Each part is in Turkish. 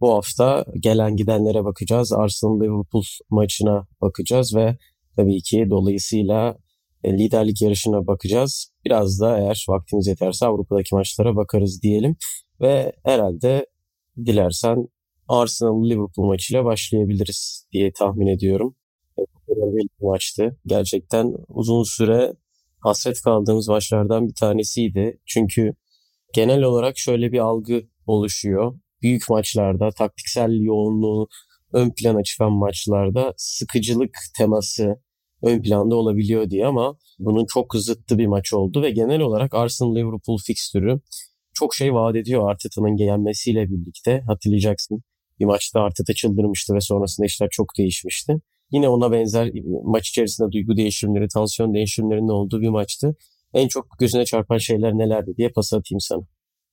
Bu hafta gelen gidenlere bakacağız. Arsenal-Liverpool maçına bakacağız ve tabii ki dolayısıyla e, liderlik yarışına bakacağız. Biraz da eğer vaktimiz yeterse Avrupa'daki maçlara bakarız diyelim. Ve herhalde dilersen Arsenal-Liverpool maçıyla başlayabiliriz diye tahmin ediyorum. Önemli bir maçtı. Gerçekten uzun süre hasret kaldığımız maçlardan bir tanesiydi. Çünkü genel olarak şöyle bir algı oluşuyor. Büyük maçlarda taktiksel yoğunluğu ön plana çıkan maçlarda sıkıcılık teması ön planda olabiliyor diye ama bunun çok zıttı bir maç oldu ve genel olarak Arsenal-Liverpool fikstürü çok şey vaat ediyor Arteta'nın gelmesiyle birlikte. Hatırlayacaksın bir maçta Arteta çıldırmıştı ve sonrasında işler çok değişmişti. Yine ona benzer maç içerisinde duygu değişimleri, tansiyon değişimlerinin olduğu bir maçtı. En çok gözüne çarpan şeyler nelerdi diye pas atayım sana.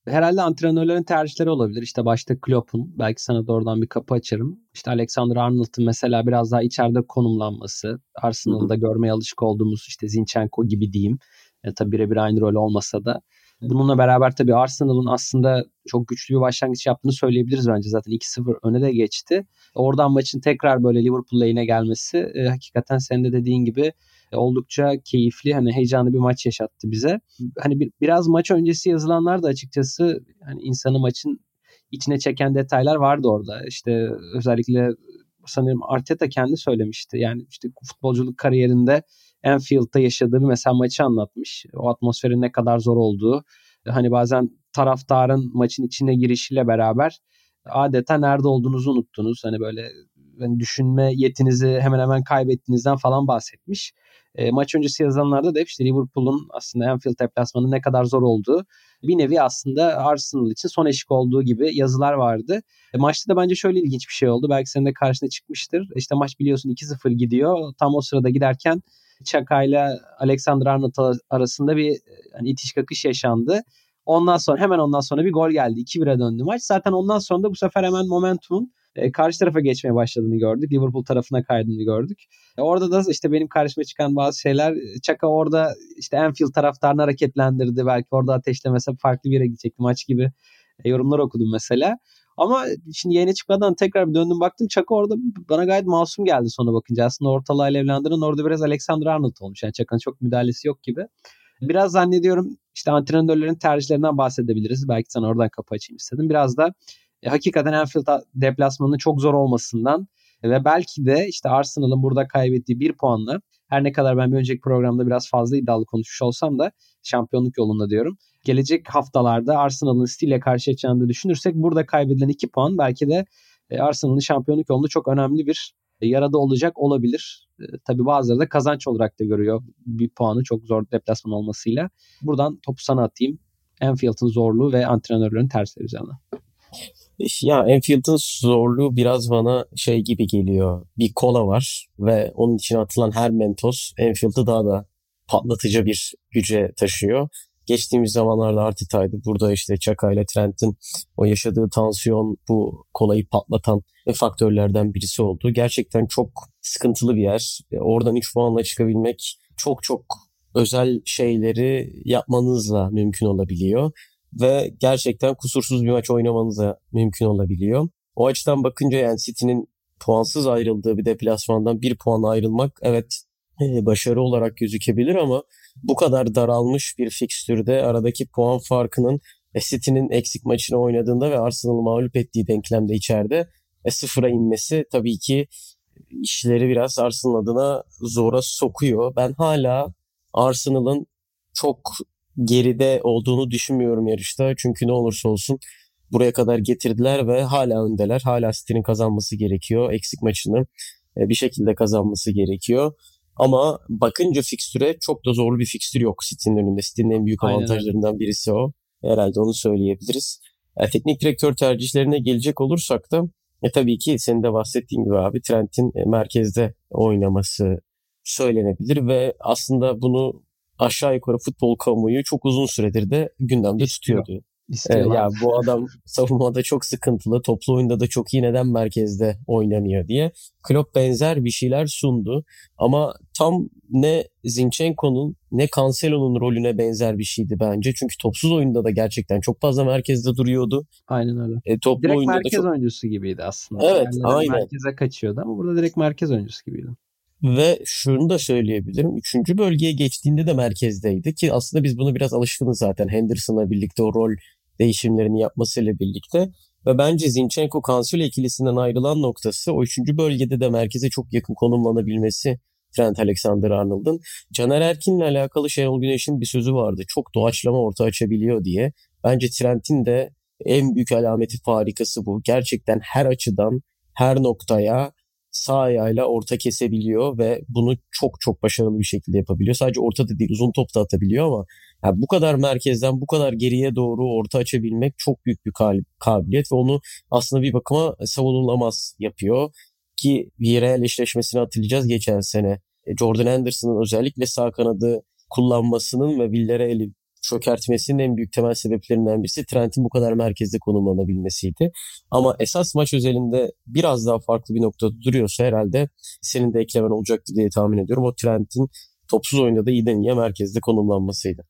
Herhalde antrenörlerin tercihleri olabilir. İşte başta Klopp'un belki sana doğrudan bir kapı açarım. İşte Alexander Arnold'un mesela biraz daha içeride konumlanması. Arsenal'da görmeye alışık olduğumuz işte Zinchenko gibi diyeyim. E, tabii birebir aynı rol olmasa da Bununla beraber tabii Arsenal'ın aslında çok güçlü bir başlangıç yaptığını söyleyebiliriz bence. Zaten 2-0 öne de geçti. Oradan maçın tekrar böyle Liverpool lehine gelmesi e, hakikaten senin de dediğin gibi oldukça keyifli hani heyecanlı bir maç yaşattı bize. Hani bir, biraz maç öncesi yazılanlar da açıkçası hani insanı maçın içine çeken detaylar vardı orada. İşte özellikle sanırım Arteta kendi söylemişti. Yani işte futbolculuk kariyerinde Anfield'da yaşadığı bir mesela maçı anlatmış. O atmosferin ne kadar zor olduğu. Hani bazen taraftarın maçın içine girişiyle beraber adeta nerede olduğunuzu unuttunuz. Hani böyle yani düşünme yetinizi hemen hemen kaybettiğinizden falan bahsetmiş. E, maç öncesi yazılanlarda da hep işte Liverpool'un aslında Anfield deplasmanı ne kadar zor olduğu bir nevi aslında Arsenal için son eşik olduğu gibi yazılar vardı. E, maçta da bence şöyle ilginç bir şey oldu. Belki senin de karşına çıkmıştır. İşte maç biliyorsun 2-0 gidiyor. Tam o sırada giderken Çaka ile Alexander Arnold arasında bir hani itiş kakış yaşandı. Ondan sonra hemen ondan sonra bir gol geldi. 2-1'e döndü maç. Zaten ondan sonra da bu sefer hemen momentumun e, karşı tarafa geçmeye başladığını gördük. Liverpool tarafına kaydığını gördük. E, orada da işte benim karşıma çıkan bazı şeyler Çaka orada işte Anfield taraftarını hareketlendirdi. Belki orada ateşlemese farklı bir yere gidecekti maç gibi e, yorumlar okudum mesela. Ama şimdi yayına çıkmadan tekrar bir döndüm baktım. Çaka orada bana gayet masum geldi sonra bakınca. Aslında ortalığı alevlendiren orada biraz Alexander Arnold olmuş. Yani Çaka'nın çok müdahalesi yok gibi. Biraz zannediyorum işte antrenörlerin tercihlerinden bahsedebiliriz. Belki sana oradan kapı açayım istedim. Biraz da e, hakikaten Anfield deplasmanının çok zor olmasından ve belki de işte Arsenal'ın burada kaybettiği bir puanla her ne kadar ben bir önceki programda biraz fazla iddialı konuşmuş olsam da şampiyonluk yolunda diyorum. Gelecek haftalarda Arsenal'ın City ile karşılaşacağını düşünürsek burada kaybedilen 2 puan belki de e, Arsenal'ın şampiyonluk yolunda çok önemli bir e, yarada olacak olabilir. E, tabii bazıları da kazanç olarak da görüyor bir puanı çok zor deplasman olmasıyla. Buradan topu sana atayım. Anfield'ın zorluğu ve antrenörlerin tersleri üzerine. Ya Enfield'ın zorluğu biraz bana şey gibi geliyor. Bir kola var ve onun içine atılan her mentos Enfield'ı daha da patlatıcı bir güce taşıyor. Geçtiğimiz zamanlarda Arteta'ydı. Burada işte Çaka ile Trent'in o yaşadığı tansiyon bu kolayı patlatan faktörlerden birisi oldu. Gerçekten çok sıkıntılı bir yer. E, oradan 3 puanla çıkabilmek çok çok özel şeyleri yapmanızla mümkün olabiliyor ve gerçekten kusursuz bir maç oynamanız da mümkün olabiliyor. O açıdan bakınca yani City'nin puansız ayrıldığı bir deplasmandan bir puan ayrılmak evet e, başarı olarak gözükebilir ama bu kadar daralmış bir fikstürde aradaki puan farkının e, City'nin eksik maçını oynadığında ve Arsenal'ı mağlup ettiği denklemde içeride e, sıfıra inmesi tabii ki işleri biraz Arsenal adına zora sokuyor. Ben hala Arsenal'ın çok geride olduğunu düşünmüyorum yarışta. Çünkü ne olursa olsun buraya kadar getirdiler ve hala öndeler. Hala City'nin kazanması gerekiyor. Eksik maçını e, bir şekilde kazanması gerekiyor. Ama bakınca fikstüre çok da zorlu bir fikstür yok City'nin önünde. City'nin en büyük avantajlarından birisi o. Herhalde onu söyleyebiliriz. Yani teknik direktör tercihlerine gelecek olursak da E tabii ki senin de bahsettiğin gibi abi Trent'in e, merkezde oynaması söylenebilir ve aslında bunu aşağı yukarı futbol kamuoyu çok uzun süredir de gündemde İstiyor. tutuyordu. İstiyor. Ee, ya bu adam savunmada çok sıkıntılı, toplu oyunda da çok iyi neden merkezde oynamıyor diye. Klopp benzer bir şeyler sundu ama tam ne Zinchenko'nun ne Cancelo'nun rolüne benzer bir şeydi bence. Çünkü topsuz oyunda da gerçekten çok fazla merkezde duruyordu. Aynen öyle. E, toplu Direkt oyunda da merkez çok oyuncusu gibiydi aslında. Evet, Diğerleri aynen. Merkeze kaçıyordu ama burada direkt merkez oyuncusu gibiydi. Ve şunu da söyleyebilirim. Üçüncü bölgeye geçtiğinde de merkezdeydi ki aslında biz bunu biraz alışkınız zaten Henderson'la birlikte o rol değişimlerini yapmasıyla birlikte. Ve bence Zinchenko Cancelo ikilisinden ayrılan noktası o üçüncü bölgede de merkeze çok yakın konumlanabilmesi Trent Alexander-Arnold'un. Caner Erkin'le alakalı Şenol Güneş'in bir sözü vardı. Çok doğaçlama orta açabiliyor diye. Bence Trent'in de en büyük alameti farikası bu. Gerçekten her açıdan, her noktaya sağ ayağıyla orta kesebiliyor ve bunu çok çok başarılı bir şekilde yapabiliyor. Sadece orta da değil uzun top da atabiliyor ama yani bu kadar merkezden bu kadar geriye doğru orta açabilmek çok büyük bir kabiliyet ve onu aslında bir bakıma savunulamaz yapıyor. Ki Villarreal eşleşmesini hatırlayacağız geçen sene. E, Jordan Henderson'ın özellikle sağ kanadı kullanmasının ve Villarreal'i çökertmesinin en büyük temel sebeplerinden birisi Trent'in bu kadar merkezde konumlanabilmesiydi. Ama esas maç özelinde biraz daha farklı bir noktada duruyorsa herhalde senin de eklemen olacaktır diye tahmin ediyorum. O Trent'in topsuz oyunda da iyiden iyiye merkezde konumlanmasıydı.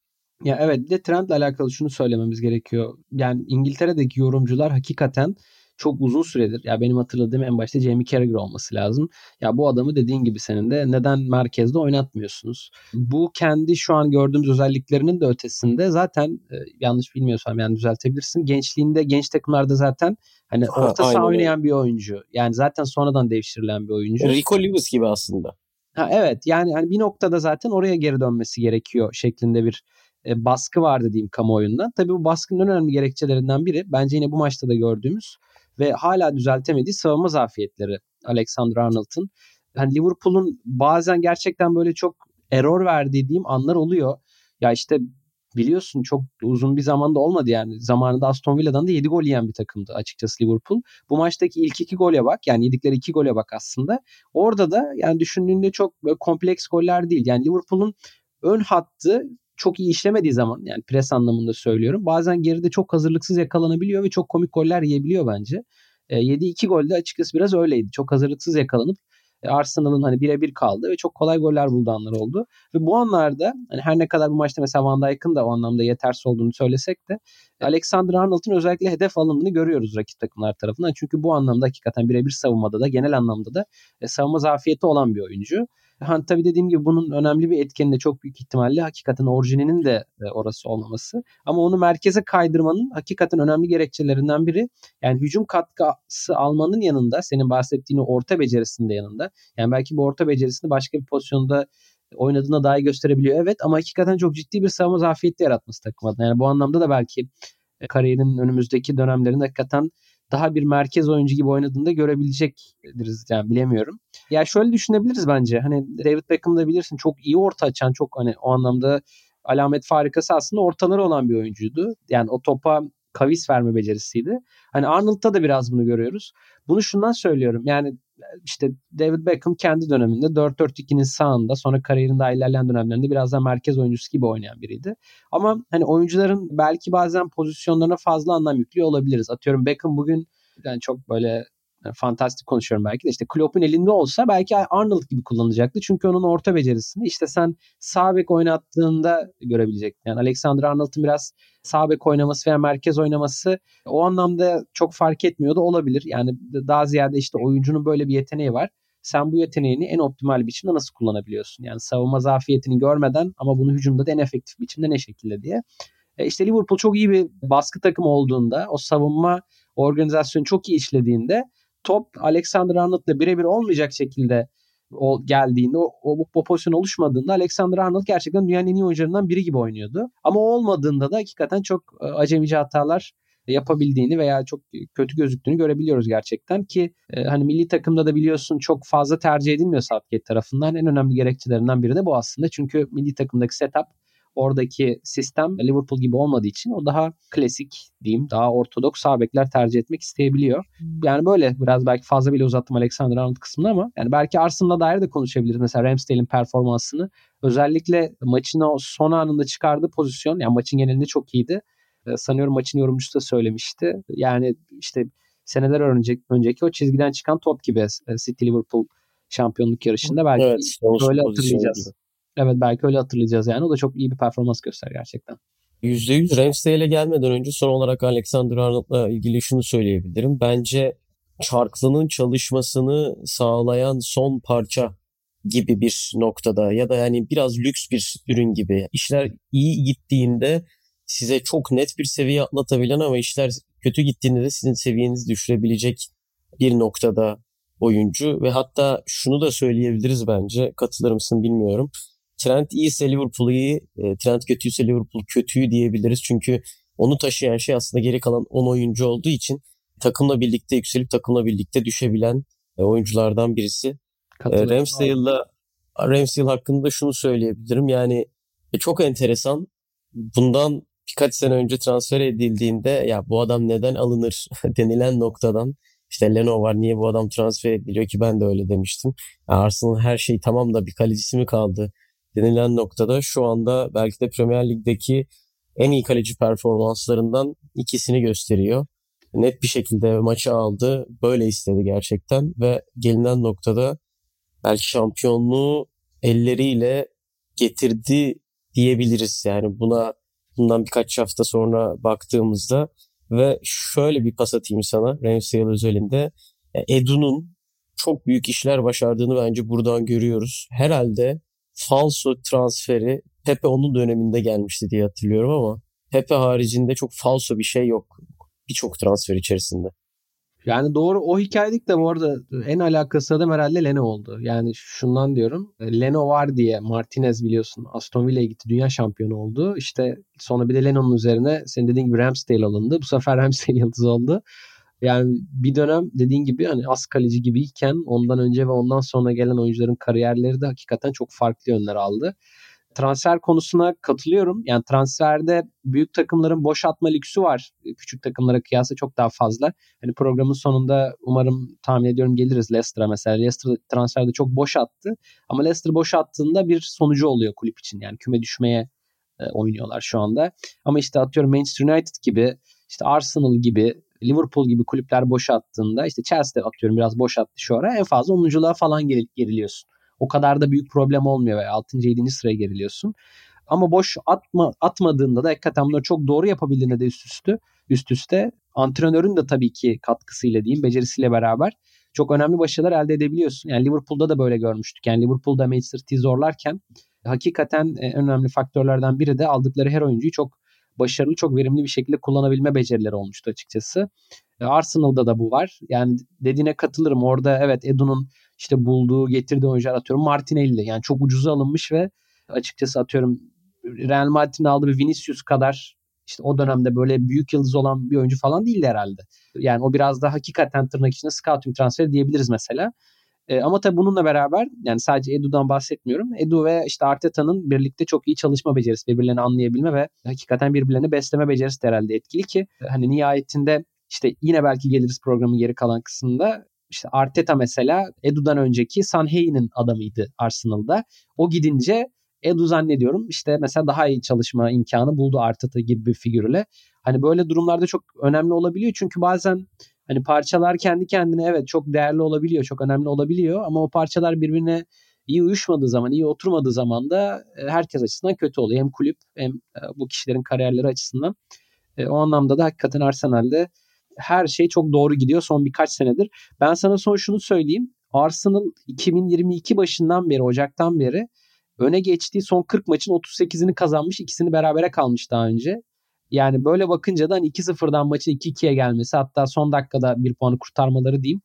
Ya evet bir de Trent'le alakalı şunu söylememiz gerekiyor. Yani İngiltere'deki yorumcular hakikaten çok uzun süredir ya benim hatırladığım en başta Jamie Carragher olması lazım. Ya bu adamı dediğin gibi senin de neden merkezde oynatmıyorsunuz? Bu kendi şu an gördüğümüz özelliklerinin de ötesinde zaten e, yanlış bilmiyorsam yani düzeltebilirsin. Gençliğinde genç takımlarda zaten hani Ha, orta saha öyle. oynayan bir oyuncu. Yani zaten sonradan devşirilen bir oyuncu. Rico Lewis gibi aslında. Ha, evet yani hani bir noktada zaten oraya geri dönmesi gerekiyor şeklinde bir e, baskı vardı diyeyim kamuoyundan. Tabii bu baskının en önemli gerekçelerinden biri bence yine bu maçta da gördüğümüz ve hala düzeltemediği savunma zafiyetleri Alexander Arnold'un. Hani Liverpool'un bazen gerçekten böyle çok error verdiği diyeyim anlar oluyor. Ya işte biliyorsun çok uzun bir zamanda olmadı yani. Zamanında Aston Villa'dan da 7 gol yiyen bir takımdı açıkçası Liverpool. Bu maçtaki ilk iki gole bak yani yedikleri iki gole bak aslında. Orada da yani düşündüğünde çok kompleks goller değil. Yani Liverpool'un ön hattı çok iyi işlemediği zaman yani pres anlamında söylüyorum. Bazen geride çok hazırlıksız yakalanabiliyor ve çok komik goller yiyebiliyor bence. E, yediği iki golde açıkçası biraz öyleydi. Çok hazırlıksız yakalanıp e, Arsenal'ın hani birebir kaldı ve çok kolay goller bulduğu anlar oldu. Ve bu anlarda hani her ne kadar bu maçta mesela Van Dijk'ın da o anlamda yetersiz olduğunu söylesek de Alexander Arnold'un özellikle hedef alındığını görüyoruz rakip takımlar tarafından. Çünkü bu anlamda hakikaten birebir savunmada da genel anlamda da e, savunma zafiyeti olan bir oyuncu. Ha, tabii dediğim gibi bunun önemli bir etkeni de çok büyük ihtimalle hakikaten orijininin de e, orası olmaması. Ama onu merkeze kaydırmanın hakikaten önemli gerekçelerinden biri. Yani hücum katkısı almanın yanında senin bahsettiğin orta becerisinin de yanında. Yani belki bu orta becerisini başka bir pozisyonda oynadığına dahi gösterebiliyor. Evet ama hakikaten çok ciddi bir savunma zafiyeti yaratması takım adına. Yani bu anlamda da belki e, kariyerinin önümüzdeki dönemlerinde hakikaten daha bir merkez oyuncu gibi oynadığında görebilecekdiriz yani bilemiyorum. Ya şöyle düşünebiliriz bence. Hani David Beckham'da bilirsin çok iyi orta açan çok hani o anlamda alamet farikası aslında ortaları olan bir oyuncuydu. Yani o topa kavis verme becerisiydi. Hani Arnold'da da biraz bunu görüyoruz. Bunu şundan söylüyorum. Yani işte David Beckham kendi döneminde 4-4-2'nin sağında sonra kariyerinde ilerleyen dönemlerinde biraz daha merkez oyuncusu gibi oynayan biriydi. Ama hani oyuncuların belki bazen pozisyonlarına fazla anlam yüklüyor olabiliriz. Atıyorum Beckham bugün yani çok böyle yani fantastik konuşuyorum belki de işte Klopp'un elinde olsa belki Arnold gibi kullanacaktı. Çünkü onun orta becerisini işte sen sağ bek oynattığında görebilecektin. Yani Alexander Arnold'un biraz sağ bek oynaması veya merkez oynaması o anlamda çok fark etmiyor da olabilir. Yani daha ziyade işte oyuncunun böyle bir yeteneği var. Sen bu yeteneğini en optimal biçimde nasıl kullanabiliyorsun? Yani savunma zafiyetini görmeden ama bunu hücumda da en efektif biçimde ne şekilde diye. E işte Liverpool çok iyi bir baskı takımı olduğunda o savunma organizasyonu çok iyi işlediğinde top Alexander Arnold'la birebir olmayacak şekilde o geldiğinde o, o, o pozisyon oluşmadığında Alexander Arnold gerçekten dünyanın en iyi oyuncularından biri gibi oynuyordu. Ama o olmadığında da hakikaten çok e, acemice hatalar yapabildiğini veya çok kötü gözüktüğünü görebiliyoruz gerçekten ki e, hani milli takımda da biliyorsun çok fazla tercih edilmiyor Southgate tarafından. En önemli gerekçelerinden biri de bu aslında. Çünkü milli takımdaki setup oradaki sistem Liverpool gibi olmadığı için o daha klasik diyeyim daha ortodoks sağ bekler tercih etmek isteyebiliyor. Yani böyle biraz belki fazla bile uzattım Alexander Arnold kısmını ama yani belki Arsenal'a dair de konuşabiliriz. Mesela Ramsdale'in performansını özellikle maçın o son anında çıkardığı pozisyon yani maçın genelinde çok iyiydi. Ee, sanıyorum maçın yorumcusu da söylemişti. Yani işte seneler önceki, önceki o çizgiden çıkan top gibi e, City Liverpool şampiyonluk yarışında belki evet, öyle hatırlayacağız. Gibi. Evet belki öyle hatırlayacağız yani. O da çok iyi bir performans göster gerçekten. %100 Ramsdale'e gelmeden önce son olarak Alexander Arnold'la ilgili şunu söyleyebilirim. Bence Çarklı'nın çalışmasını sağlayan son parça gibi bir noktada ya da yani biraz lüks bir ürün gibi. İşler iyi gittiğinde size çok net bir seviye atlatabilen ama işler kötü gittiğinde de sizin seviyenizi düşürebilecek bir noktada oyuncu ve hatta şunu da söyleyebiliriz bence katılır mısın bilmiyorum. Trent iyiyse Liverpool iyi, e, Trent kötüyse Liverpool kötüyü diyebiliriz. Çünkü onu taşıyan şey aslında geri kalan 10 oyuncu olduğu için takımla birlikte yükselip takımla birlikte düşebilen e, oyunculardan birisi. E, Ramsdale'la Ramsdale hakkında şunu söyleyebilirim. Yani çok enteresan. Bundan birkaç sene önce transfer edildiğinde ya bu adam neden alınır denilen noktadan işte Leno var niye bu adam transfer ediliyor ki ben de öyle demiştim. Arsenal her şey tamam da bir kalecisi mi kaldı denilen noktada şu anda belki de Premier Lig'deki en iyi kaleci performanslarından ikisini gösteriyor. Net bir şekilde maçı aldı. Böyle istedi gerçekten ve gelinen noktada belki şampiyonluğu elleriyle getirdi diyebiliriz. Yani buna bundan birkaç hafta sonra baktığımızda ve şöyle bir pas atayım sana Ramsdale özelinde. Edu'nun çok büyük işler başardığını bence buradan görüyoruz. Herhalde falso transferi Pepe onun döneminde gelmişti diye hatırlıyorum ama Pepe haricinde çok falso bir şey yok birçok transfer içerisinde. Yani doğru o hikayelik de bu arada en alakası adam herhalde Leno oldu. Yani şundan diyorum. Leno var diye Martinez biliyorsun Aston Villa'ya gitti. Dünya şampiyonu oldu. İşte sonra bir de Leno'nun üzerine senin dediğin gibi Ramsdale alındı. Bu sefer Ramsdale yıldız oldu. Yani bir dönem dediğin gibi hani az kaleci gibiyken ondan önce ve ondan sonra gelen oyuncuların kariyerleri de hakikaten çok farklı yönler aldı. Transfer konusuna katılıyorum. Yani transferde büyük takımların boş atma lüksü var. Küçük takımlara kıyasla çok daha fazla. Hani programın sonunda umarım tahmin ediyorum geliriz Leicester'a mesela. Leicester transferde çok boş attı. Ama Leicester boş attığında bir sonucu oluyor kulüp için. Yani küme düşmeye e, oynuyorlar şu anda. Ama işte atıyorum Manchester United gibi işte Arsenal gibi Liverpool gibi kulüpler boş attığında işte Chelsea atıyorum biraz boş attı şu ara en fazla 10'unculuğa falan geriliyorsun. O kadar da büyük problem olmuyor veya 6. 7. sıraya geriliyorsun. Ama boş atma, atmadığında da hakikaten bunları çok doğru yapabildiğinde de üst üste, üst üste antrenörün de tabii ki katkısıyla diyeyim becerisiyle beraber çok önemli başarılar elde edebiliyorsun. Yani Liverpool'da da böyle görmüştük. Yani Liverpool'da Manchester City'yi zorlarken hakikaten en önemli faktörlerden biri de aldıkları her oyuncuyu çok başarılı, çok verimli bir şekilde kullanabilme becerileri olmuştu açıkçası. E, Arsenal'da da bu var. Yani dediğine katılırım. Orada evet Edu'nun işte bulduğu, getirdiği oyuncular atıyorum Martinelli. Yani çok ucuza alınmış ve açıkçası atıyorum Real Madrid'in aldığı bir Vinicius kadar işte o dönemde böyle büyük yıldız olan bir oyuncu falan değildi herhalde. Yani o biraz da hakikaten tırnak içinde scouting transferi diyebiliriz mesela. E, ama tabii bununla beraber yani sadece Edu'dan bahsetmiyorum. Edu ve işte Arteta'nın birlikte çok iyi çalışma becerisi, birbirlerini anlayabilme ve hakikaten birbirlerini besleme becerisi de herhalde etkili ki hani nihayetinde işte yine belki geliriz programın geri kalan kısmında işte Arteta mesela Edu'dan önceki Sanhei'nin adamıydı Arsenal'da. O gidince Edu zannediyorum işte mesela daha iyi çalışma imkanı buldu Arteta gibi bir figürle. Hani böyle durumlarda çok önemli olabiliyor çünkü bazen Hani parçalar kendi kendine evet çok değerli olabiliyor, çok önemli olabiliyor ama o parçalar birbirine iyi uyuşmadığı zaman, iyi oturmadığı zaman da e, herkes açısından kötü oluyor. Hem kulüp hem e, bu kişilerin kariyerleri açısından. E, o anlamda da hakikaten Arsenal'de her şey çok doğru gidiyor son birkaç senedir. Ben sana son şunu söyleyeyim. Arsenal 2022 başından beri, Ocak'tan beri öne geçtiği son 40 maçın 38'ini kazanmış. ikisini berabere kalmış daha önce. Yani böyle bakınca da hani 2-0'dan maçın 2-2'ye gelmesi hatta son dakikada bir puanı kurtarmaları diyeyim.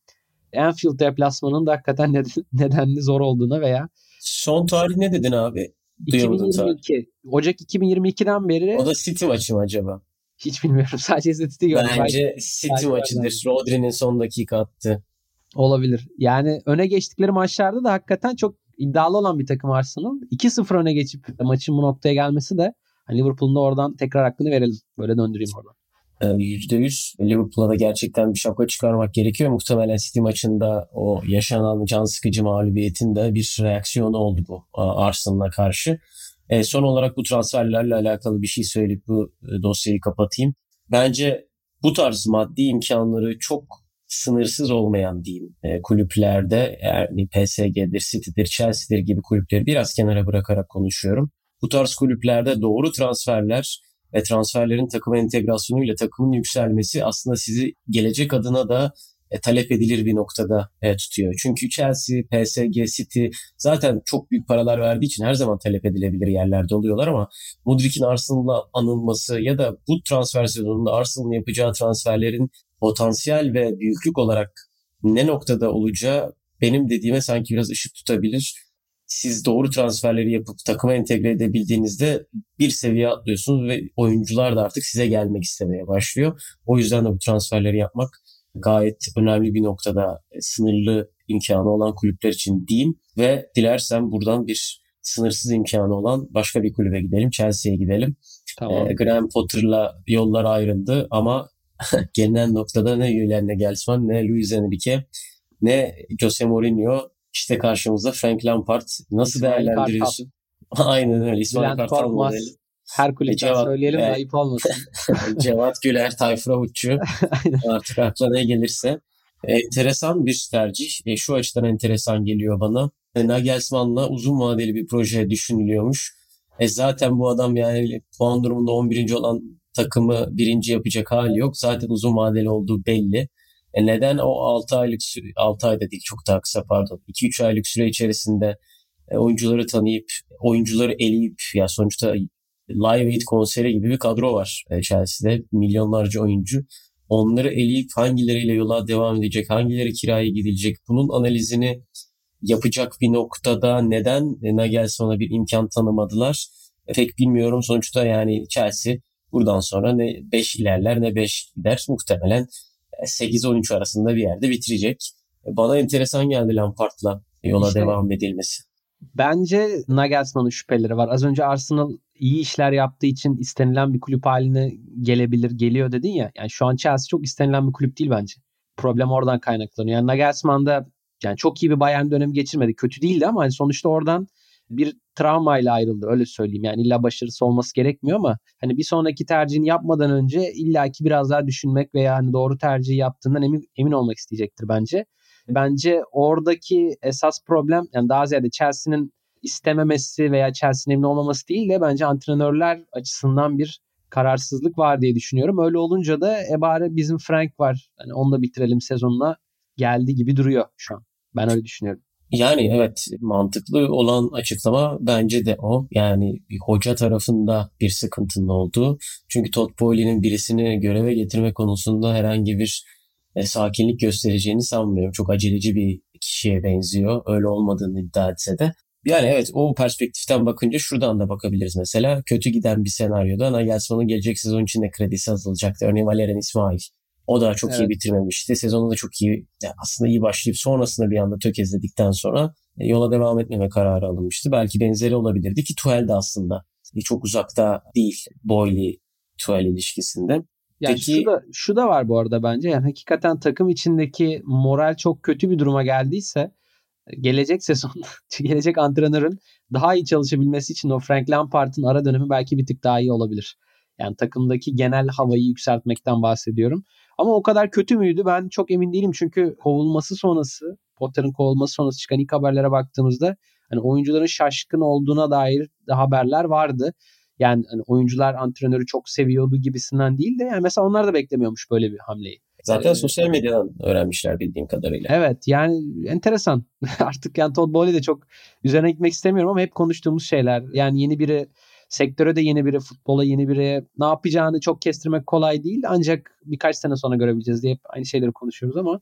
Anfield deplasmanının da hakikaten neden, nedenli zor olduğuna veya Son tarih ne dedin abi? 2022. Ocak 2022'den beri. O da City maçı mı acaba? Hiç bilmiyorum. Sadece City gördüm. Bence City maçıdır. Rodri'nin son dakika attı. Olabilir. Yani öne geçtikleri maçlarda da hakikaten çok iddialı olan bir takım Arsenal. 2-0 öne geçip maçın bu noktaya gelmesi de Hani Liverpool'un da oradan tekrar hakkını verelim. Böyle döndüreyim oradan. %100 ee, Liverpool'a da gerçekten bir şapka çıkarmak gerekiyor. Muhtemelen City maçında o yaşanan can sıkıcı mağlubiyetin de bir reaksiyonu oldu bu Arsenal'a karşı. E, son olarak bu transferlerle alakalı bir şey söyleyip bu e, dosyayı kapatayım. Bence bu tarz maddi imkanları çok sınırsız olmayan diyeyim e, kulüplerde yani PSG'dir, City'dir, Chelsea'dir gibi kulüpleri biraz kenara bırakarak konuşuyorum. Bu tarz kulüplerde doğru transferler ve transferlerin takıma entegrasyonuyla takımın yükselmesi aslında sizi gelecek adına da e, talep edilir bir noktada e, tutuyor. Çünkü Chelsea, PSG, City zaten çok büyük paralar verdiği için her zaman talep edilebilir yerlerde oluyorlar ama Mudrik'in Arsenal'la anılması ya da bu transfer sezonunda Arsenal'ın yapacağı transferlerin potansiyel ve büyüklük olarak ne noktada olacağı benim dediğime sanki biraz ışık tutabilir. Siz doğru transferleri yapıp takıma entegre edebildiğinizde bir seviye atlıyorsunuz ve oyuncular da artık size gelmek istemeye başlıyor. O yüzden de bu transferleri yapmak gayet önemli bir noktada e, sınırlı imkanı olan kulüpler için diyeyim ve dilersen buradan bir sınırsız imkanı olan başka bir kulübe gidelim. Chelsea'ye gidelim. Tamam. E, Graham Potter'la yollar ayrıldı ama gelinen noktada ne Julian Nagelsmann ne Luis Enrique ne Jose Mourinho işte karşımızda Frank Lampard nasıl İsmail değerlendiriyorsun? Aynen öyle. İsmail Kartal modeli. Her kulüpten söyleyelim de ayıp olmasın. Cevat Güler, Tayfur Avutçu artık akla ne gelirse. E, enteresan bir tercih. E, şu açıdan enteresan geliyor bana. E, Nagelsmann'la uzun vadeli bir proje düşünülüyormuş. E, zaten bu adam yani puan durumunda 11. olan takımı birinci yapacak hali yok. Zaten uzun vadeli olduğu belli. E neden o 6 aylık 6 ayda değil çok daha kısa pardon 2-3 aylık süre içerisinde e, oyuncuları tanıyıp oyuncuları eleyip ya sonuçta Live Aid konseri gibi bir kadro var e, Chelsea'de. Milyonlarca oyuncu. Onları eleyip hangileriyle yola devam edecek, hangileri kiraya gidilecek bunun analizini yapacak bir noktada neden Nagelsmann'a bir imkan tanımadılar? E, pek bilmiyorum. Sonuçta yani Chelsea buradan sonra ne 5 ilerler ne 5 gider. Muhtemelen 8-13 e, arasında bir yerde bitirecek. Bana enteresan geldi Lampard'la yola işte, devam edilmesi. Bence Nagelsmann'ın şüpheleri var. Az önce Arsenal iyi işler yaptığı için istenilen bir kulüp haline gelebilir, geliyor dedin ya. Yani şu an Chelsea çok istenilen bir kulüp değil bence. Problem oradan kaynaklanıyor. Yani Nagelsmann da yani çok iyi bir Bayern dönemi geçirmedi. Kötü değildi ama hani sonuçta oradan bir travmayla ayrıldı öyle söyleyeyim. Yani illa başarısı olması gerekmiyor ama hani bir sonraki tercihini yapmadan önce illaki biraz daha düşünmek veya hani doğru tercihi yaptığından emin, emin olmak isteyecektir bence. Bence oradaki esas problem yani daha ziyade Chelsea'nin istememesi veya Chelsea'nin emin olmaması değil de bence antrenörler açısından bir kararsızlık var diye düşünüyorum. Öyle olunca da e bari bizim Frank var. Hani onu da bitirelim sezonuna geldi gibi duruyor şu an. Ben öyle düşünüyorum. Yani evet mantıklı olan açıklama bence de o. Yani bir hoca tarafında bir sıkıntının olduğu. Çünkü Todd Bowley'nin birisini göreve getirme konusunda herhangi bir e, sakinlik göstereceğini sanmıyorum. Çok aceleci bir kişiye benziyor. Öyle olmadığını iddia etse de. Yani evet o perspektiften bakınca şuradan da bakabiliriz mesela. Kötü giden bir senaryoda Nagelsmann'ın gelecek sezon için de kredisi azalacaktı. Örneğin Valerian İsmail. O da çok evet. iyi bitirmemişti. Sezonu da çok iyi aslında iyi başlayıp sonrasında bir anda tökezledikten sonra e, yola devam etmeme kararı alınmıştı. Belki benzeri olabilirdi ki Tuchel de aslında e, çok uzakta değil Boyle Tuchel ilişkisinde. Yani Peki, şu da şu da var bu arada bence. Yani hakikaten takım içindeki moral çok kötü bir duruma geldiyse gelecek sezon gelecek antrenörün daha iyi çalışabilmesi için o Frank Lampard'ın ara dönemi belki bir tık daha iyi olabilir. Yani takımdaki genel havayı yükseltmekten bahsediyorum. Ama o kadar kötü müydü ben çok emin değilim. Çünkü kovulması sonrası, Potter'ın kovulması sonrası çıkan ilk haberlere baktığımızda hani oyuncuların şaşkın olduğuna dair de haberler vardı. Yani hani oyuncular antrenörü çok seviyordu gibisinden değil de yani mesela onlar da beklemiyormuş böyle bir hamleyi. Zaten ee, sosyal medyadan öğrenmişler bildiğim kadarıyla. Evet yani enteresan. Artık yani Todd Bowley de çok üzerine gitmek istemiyorum ama hep konuştuğumuz şeyler. Yani yeni biri sektöre de yeni biri, futbola yeni biri ne yapacağını çok kestirmek kolay değil. Ancak birkaç sene sonra görebileceğiz diye hep aynı şeyleri konuşuyoruz ama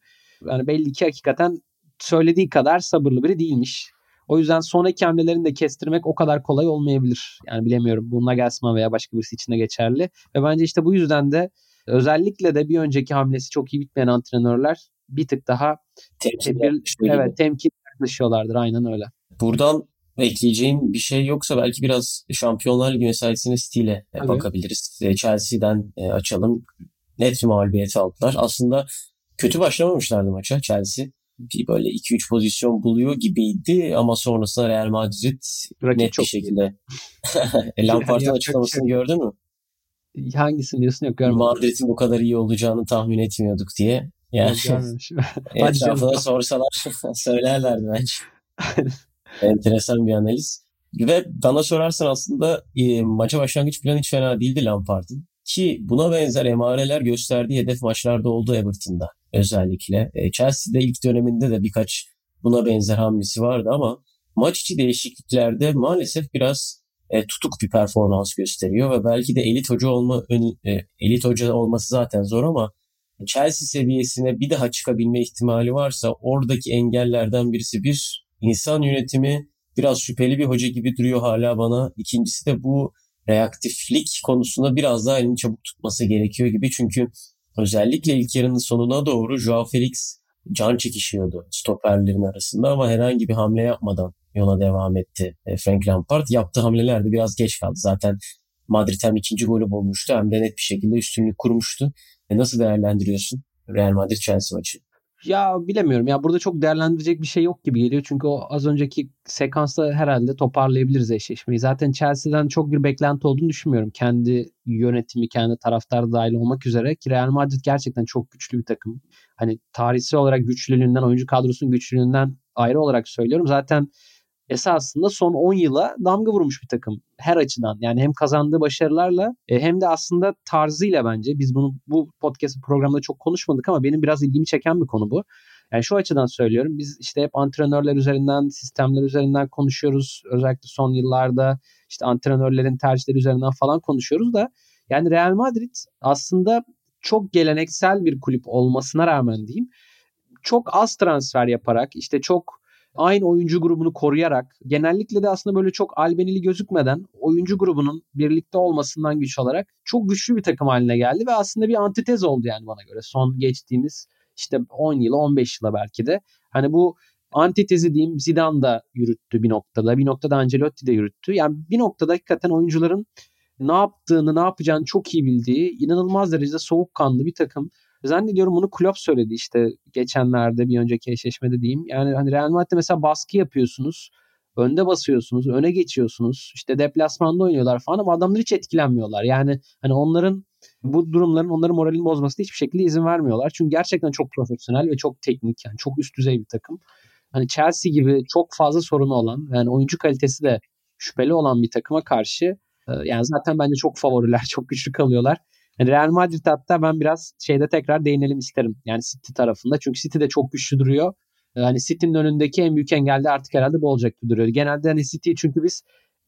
yani belli ki hakikaten söylediği kadar sabırlı biri değilmiş. O yüzden sonraki hamlelerini de kestirmek o kadar kolay olmayabilir. Yani bilemiyorum bu Nagelsmann veya başka birisi için de geçerli. Ve bence işte bu yüzden de özellikle de bir önceki hamlesi çok iyi bitmeyen antrenörler bir tık daha temkin, evet, temkin yaklaşıyorlardır. Aynen öyle. Buradan ekleyeceğim bir şey yoksa belki biraz Şampiyonlar Ligi mesaisine stile Tabii. bakabiliriz. E, Chelsea'den e, açalım. Net bir mağlubiyet aldılar. Aslında kötü başlamamışlardı maça Chelsea. Bir böyle 2-3 pozisyon buluyor gibiydi ama sonrasında Real Madrid Rakip net bir şekilde. Lampard'ın açıklamasını şey. gördün mü? Hangisini diyorsun yok görmedim. Madrid'in bu kadar iyi olacağını tahmin etmiyorduk diye. Yani etrafına sorsalar söylerlerdi bence. Enteresan bir analiz. Ve bana sorarsan aslında e, maça başlangıç planı hiç fena değildi Lampard'ın. Ki buna benzer emareler gösterdiği hedef maçlarda oldu Everton'da özellikle. E, Chelsea'de ilk döneminde de birkaç buna benzer hamlesi vardı ama maç içi değişikliklerde maalesef biraz e, tutuk bir performans gösteriyor ve belki de elit hoca olma e, elit hoca olması zaten zor ama Chelsea seviyesine bir daha çıkabilme ihtimali varsa oradaki engellerden birisi bir insan yönetimi biraz şüpheli bir hoca gibi duruyor hala bana. İkincisi de bu reaktiflik konusunda biraz daha elini çabuk tutması gerekiyor gibi. Çünkü özellikle ilk yarının sonuna doğru Joao Felix can çekişiyordu stoperlerin arasında ama herhangi bir hamle yapmadan yola devam etti e, Frank Lampard. Yaptığı hamleler de biraz geç kaldı. Zaten Madrid hem ikinci golü bulmuştu hem de net bir şekilde üstünlük kurmuştu. E nasıl değerlendiriyorsun Real Madrid-Chelsea maçı? Ya bilemiyorum. Ya burada çok değerlendirecek bir şey yok gibi geliyor. Çünkü o az önceki sekansta herhalde toparlayabiliriz eşleşmeyi. Zaten Chelsea'den çok bir beklenti olduğunu düşünmüyorum. Kendi yönetimi, kendi taraftar dahil olmak üzere ki Real Madrid gerçekten çok güçlü bir takım. Hani tarihsel olarak güçlülüğünden, oyuncu kadrosunun güçlülüğünden ayrı olarak söylüyorum. Zaten esasında son 10 yıla damga vurmuş bir takım her açıdan. Yani hem kazandığı başarılarla e, hem de aslında tarzıyla bence biz bunu bu podcast programda çok konuşmadık ama benim biraz ilgimi çeken bir konu bu. Yani şu açıdan söylüyorum. Biz işte hep antrenörler üzerinden, sistemler üzerinden konuşuyoruz. Özellikle son yıllarda işte antrenörlerin tercihleri üzerinden falan konuşuyoruz da yani Real Madrid aslında çok geleneksel bir kulüp olmasına rağmen diyeyim çok az transfer yaparak işte çok aynı oyuncu grubunu koruyarak genellikle de aslında böyle çok albenili gözükmeden oyuncu grubunun birlikte olmasından güç alarak çok güçlü bir takım haline geldi ve aslında bir antitez oldu yani bana göre son geçtiğimiz işte 10 yıla 15 yıla belki de. Hani bu antitezi diyeyim Zidane da yürüttü bir noktada. Bir noktada Ancelotti de yürüttü. Yani bir noktada hakikaten oyuncuların ne yaptığını, ne yapacağını çok iyi bildiği, inanılmaz derecede soğukkanlı bir takım. Zannediyorum bunu Klopp söyledi işte geçenlerde bir önceki eşleşmede diyeyim. Yani hani Real Madrid'de mesela baskı yapıyorsunuz. Önde basıyorsunuz, öne geçiyorsunuz. İşte deplasmanda oynuyorlar falan ama adamlar hiç etkilenmiyorlar. Yani hani onların bu durumların onların moralini bozmasına hiçbir şekilde izin vermiyorlar. Çünkü gerçekten çok profesyonel ve çok teknik yani çok üst düzey bir takım. Hani Chelsea gibi çok fazla sorunu olan yani oyuncu kalitesi de şüpheli olan bir takıma karşı e, yani zaten bence çok favoriler, çok güçlü kalıyorlar. Real Madrid hatta ben biraz şeyde tekrar değinelim isterim. Yani City tarafında. Çünkü City de çok güçlü duruyor. Yani City'nin önündeki en büyük engel de artık herhalde bu olacak gibi duruyor. Genelde hani City çünkü biz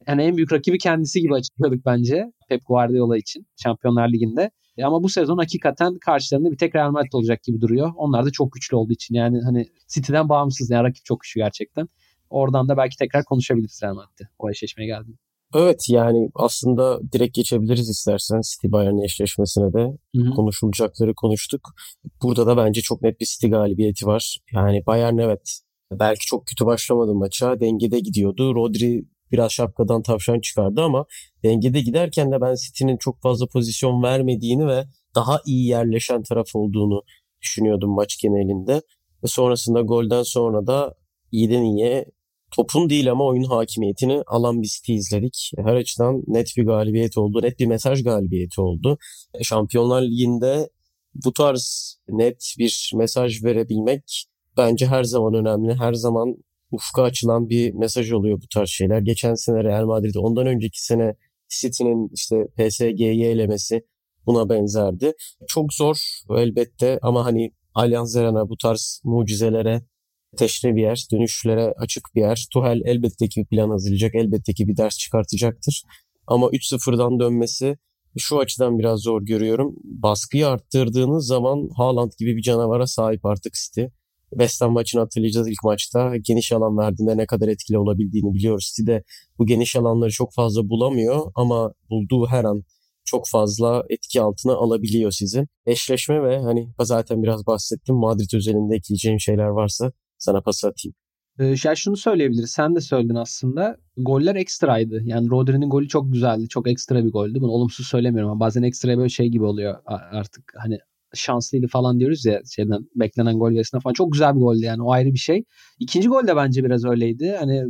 yani en büyük rakibi kendisi gibi açıklıyorduk bence Pep Guardiola için Şampiyonlar Ligi'nde. E ama bu sezon hakikaten karşılarında bir tek Real Madrid olacak gibi duruyor. Onlar da çok güçlü olduğu için yani hani City'den bağımsız yani rakip çok güçlü gerçekten. Oradan da belki tekrar konuşabiliriz Real Madrid'de o eşleşmeye geldiğinde. Evet yani aslında direkt geçebiliriz istersen City Bayern eşleşmesine de hı hı. konuşulacakları konuştuk. Burada da bence çok net bir City galibiyeti var. Yani Bayern evet belki çok kötü başlamadı maça. Dengede gidiyordu. Rodri biraz şapkadan tavşan çıkardı ama dengede giderken de ben City'nin çok fazla pozisyon vermediğini ve daha iyi yerleşen taraf olduğunu düşünüyordum maç genelinde. Ve sonrasında golden sonra da iyiden iyiye topun değil ama oyun hakimiyetini alan bir City izledik. Her açıdan net bir galibiyet oldu. Net bir mesaj galibiyeti oldu. Şampiyonlar Ligi'nde bu tarz net bir mesaj verebilmek bence her zaman önemli. Her zaman ufka açılan bir mesaj oluyor bu tarz şeyler. Geçen sene Real Madrid, ondan önceki sene City'nin işte PSG'yi elemesi buna benzerdi. Çok zor elbette ama hani Allianz Arena bu tarz mucizelere teşne bir yer, dönüşlere açık bir yer. Tuhel elbette ki bir plan hazırlayacak, elbette ki bir ders çıkartacaktır. Ama 3-0'dan dönmesi şu açıdan biraz zor görüyorum. Baskıyı arttırdığınız zaman Haaland gibi bir canavara sahip artık City. West Ham maçını hatırlayacağız ilk maçta. Geniş alan verdiğinde ne kadar etkili olabildiğini biliyoruz. City de bu geniş alanları çok fazla bulamıyor ama bulduğu her an çok fazla etki altına alabiliyor sizi. Eşleşme ve hani zaten biraz bahsettim Madrid özelinde ekleyeceğim şeyler varsa sana pas atayım. Ee, şunu söyleyebiliriz. Sen de söyledin aslında. Goller ekstraydı. Yani Rodri'nin golü çok güzeldi. Çok ekstra bir goldü. Bunu olumsuz söylemiyorum ama bazen ekstra böyle şey gibi oluyor artık. Hani şanslıydı falan diyoruz ya şeyden beklenen gol verisine falan. Çok güzel bir goldü yani o ayrı bir şey. İkinci gol de bence biraz öyleydi. Hani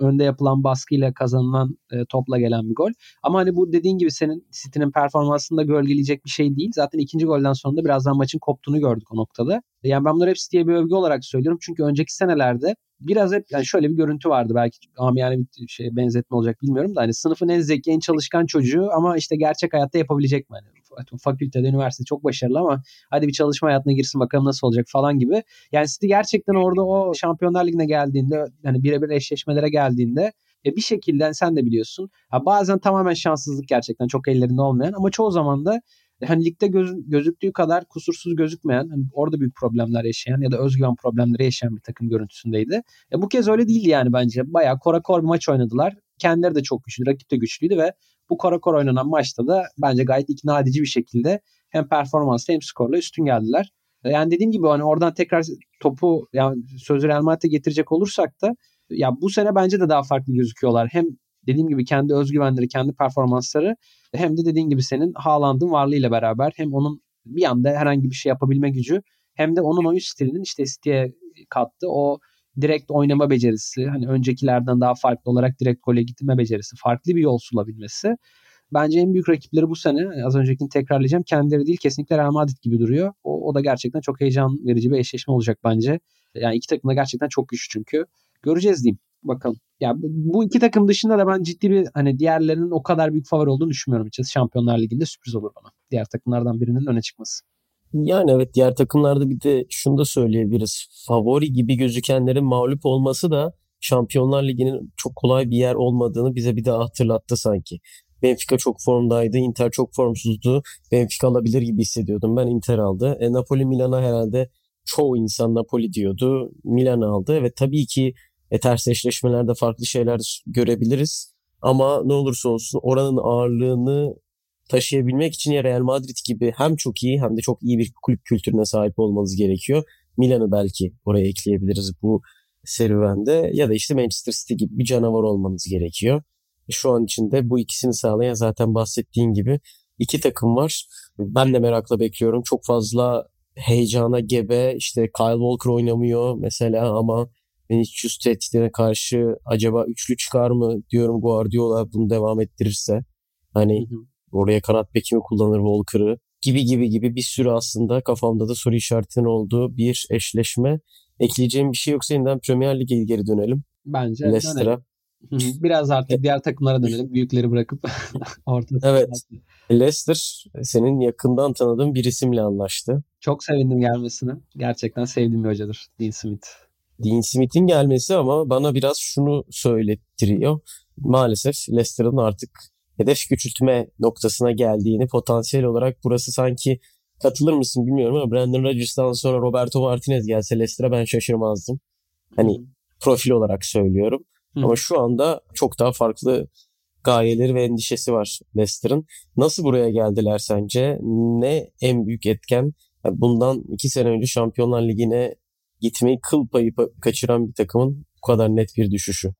önde yapılan baskıyla kazanılan e, topla gelen bir gol. Ama hani bu dediğin gibi senin City'nin performansını da gölgeleyecek bir şey değil. Zaten ikinci golden sonra da birazdan maçın koptuğunu gördük o noktada. Yani ben bunları hep City'ye bir övgü olarak söylüyorum. Çünkü önceki senelerde biraz hep yani şöyle bir görüntü vardı belki ama yani bir şey benzetme olacak bilmiyorum da hani sınıfın en zeki en çalışkan çocuğu ama işte gerçek hayatta yapabilecek mi? Hani fakültede, üniversite çok başarılı ama hadi bir çalışma hayatına girsin bakalım nasıl olacak falan gibi. Yani City gerçekten orada o Şampiyonlar Ligi'ne geldiğinde yani birebir eşleşmelere geldiğinde e bir şekilde sen de biliyorsun. Ha bazen tamamen şanssızlık gerçekten çok ellerinde olmayan ama çoğu zaman da hani ligde göz, gözüktüğü kadar kusursuz gözükmeyen, hani orada büyük problemler yaşayan ya da özgüven problemleri yaşayan bir takım görüntüsündeydi. E bu kez öyle değildi yani bence. Bayağı kora kor maç oynadılar. Kendileri de çok güçlü, rakip de güçlüydü ve bu kora kor oynanan maçta da bence gayet ikna edici bir şekilde hem performansla hem skorla üstün geldiler. E, yani dediğim gibi hani oradan tekrar topu yani sözü Real Madrid'e getirecek olursak da ya bu sene bence de daha farklı gözüküyorlar. Hem dediğim gibi kendi özgüvenleri, kendi performansları hem de dediğim gibi senin Haaland'ın varlığıyla beraber hem onun bir anda herhangi bir şey yapabilme gücü hem de onun oyun stilinin işte City'ye kattı. O direkt oynama becerisi, hani öncekilerden daha farklı olarak direkt gole gitme becerisi, farklı bir yol sulabilmesi. Bence en büyük rakipleri bu sene az öncekini tekrarlayacağım. Kendileri değil kesinlikle Real Madrid gibi duruyor. O, o da gerçekten çok heyecan verici bir eşleşme olacak bence. Yani iki takım da gerçekten çok güçlü çünkü. Göreceğiz diyeyim. Bakalım. Ya bu iki takım dışında da ben ciddi bir hani diğerlerinin o kadar büyük favori olduğunu düşünmüyorum açıkçası. Şampiyonlar Ligi'nde sürpriz olur bana. Diğer takımlardan birinin öne çıkması. Yani evet diğer takımlarda bir de şunu da söyleyebiliriz. Favori gibi gözükenlerin mağlup olması da Şampiyonlar Ligi'nin çok kolay bir yer olmadığını bize bir daha hatırlattı sanki. Benfica çok formdaydı, Inter çok formsuzdu. Benfica alabilir gibi hissediyordum. Ben Inter aldı. E, Napoli Milan'a herhalde çoğu insan Napoli diyordu. Milan aldı ve tabii ki e, ters eşleşmelerde farklı şeyler görebiliriz. Ama ne olursa olsun oranın ağırlığını taşıyabilmek için ya Real Madrid gibi hem çok iyi hem de çok iyi bir kulüp kültürüne sahip olmanız gerekiyor. Milan'ı belki oraya ekleyebiliriz bu serüvende ya da işte Manchester City gibi bir canavar olmanız gerekiyor. Şu an içinde bu ikisini sağlayan zaten bahsettiğin gibi iki takım var. Ben de merakla bekliyorum. Çok fazla heyecana gebe işte Kyle Walker oynamıyor mesela ama Vinicius tehditine karşı acaba üçlü çıkar mı diyorum Guardiola bunu devam ettirirse. Hani hı hı. Oraya kanat beki mi kullanır Walker'ı gibi gibi gibi bir sürü aslında kafamda da soru işaretinin olduğu bir eşleşme. Ekleyeceğim bir şey yoksa yeniden Premier Lig'e geri dönelim. Bence Leicester'a. Biraz artık diğer takımlara dönelim. Büyükleri bırakıp ortada. Evet. Leicester senin yakından tanıdığın bir isimle anlaştı. Çok sevindim gelmesine. Gerçekten sevdiğim bir hocadır Dean Smith. Dean Smith'in gelmesi ama bana biraz şunu söylettiriyor. Maalesef Leicester'ın artık hedef küçültme noktasına geldiğini potansiyel olarak burası sanki katılır mısın bilmiyorum ama Brandon Rodgers'tan sonra Roberto Martinez gelse Leicester'a ben şaşırmazdım. Hani hmm. profil olarak söylüyorum. Hmm. Ama şu anda çok daha farklı gayeleri ve endişesi var Leicester'ın. Nasıl buraya geldiler sence? Ne en büyük etken? Bundan iki sene önce Şampiyonlar Ligi'ne gitmeyi kıl payı kaçıran bir takımın bu kadar net bir düşüşü.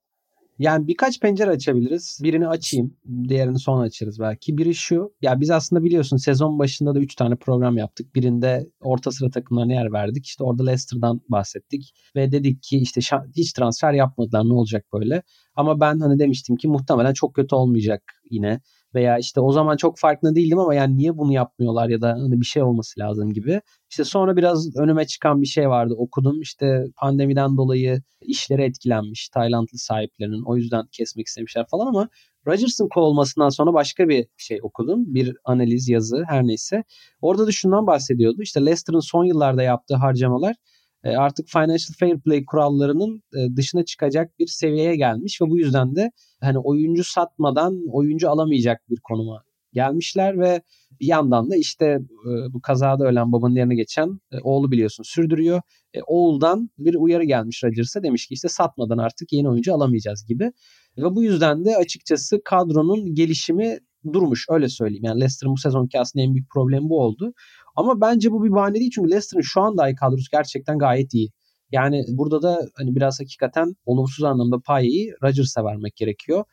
Yani birkaç pencere açabiliriz. Birini açayım. Diğerini sonra açarız belki. Biri şu. Ya biz aslında biliyorsun sezon başında da 3 tane program yaptık. Birinde orta sıra takımlarına yer verdik. İşte orada Leicester'dan bahsettik. Ve dedik ki işte hiç transfer yapmadılar ne olacak böyle. Ama ben hani demiştim ki muhtemelen çok kötü olmayacak yine veya işte o zaman çok farkında değildim ama yani niye bunu yapmıyorlar ya da hani bir şey olması lazım gibi. İşte sonra biraz önüme çıkan bir şey vardı okudum işte pandemiden dolayı işleri etkilenmiş Taylandlı sahiplerinin o yüzden kesmek istemişler falan ama Rodgers'ın kovulmasından sonra başka bir şey okudum. Bir analiz yazı her neyse. Orada da şundan bahsediyordu. İşte Leicester'ın son yıllarda yaptığı harcamalar artık financial fair play kurallarının e, dışına çıkacak bir seviyeye gelmiş ve bu yüzden de hani oyuncu satmadan oyuncu alamayacak bir konuma gelmişler ve bir yandan da işte e, bu kazada ölen babanın yerine geçen oğlu biliyorsun sürdürüyor. oğuldan bir uyarı gelmiş Rodgers'a demiş ki işte satmadan artık yeni oyuncu alamayacağız gibi. Ve bu yüzden de açıkçası kadronun gelişimi durmuş öyle söyleyeyim. Yani Leicester'ın bu sezonki aslında en büyük problemi bu oldu. Ama bence bu bir bahane değil çünkü Leicester'ın şu anda ay kadrosu gerçekten gayet iyi. Yani burada da hani biraz hakikaten olumsuz anlamda payı Rodgers'a vermek gerekiyor.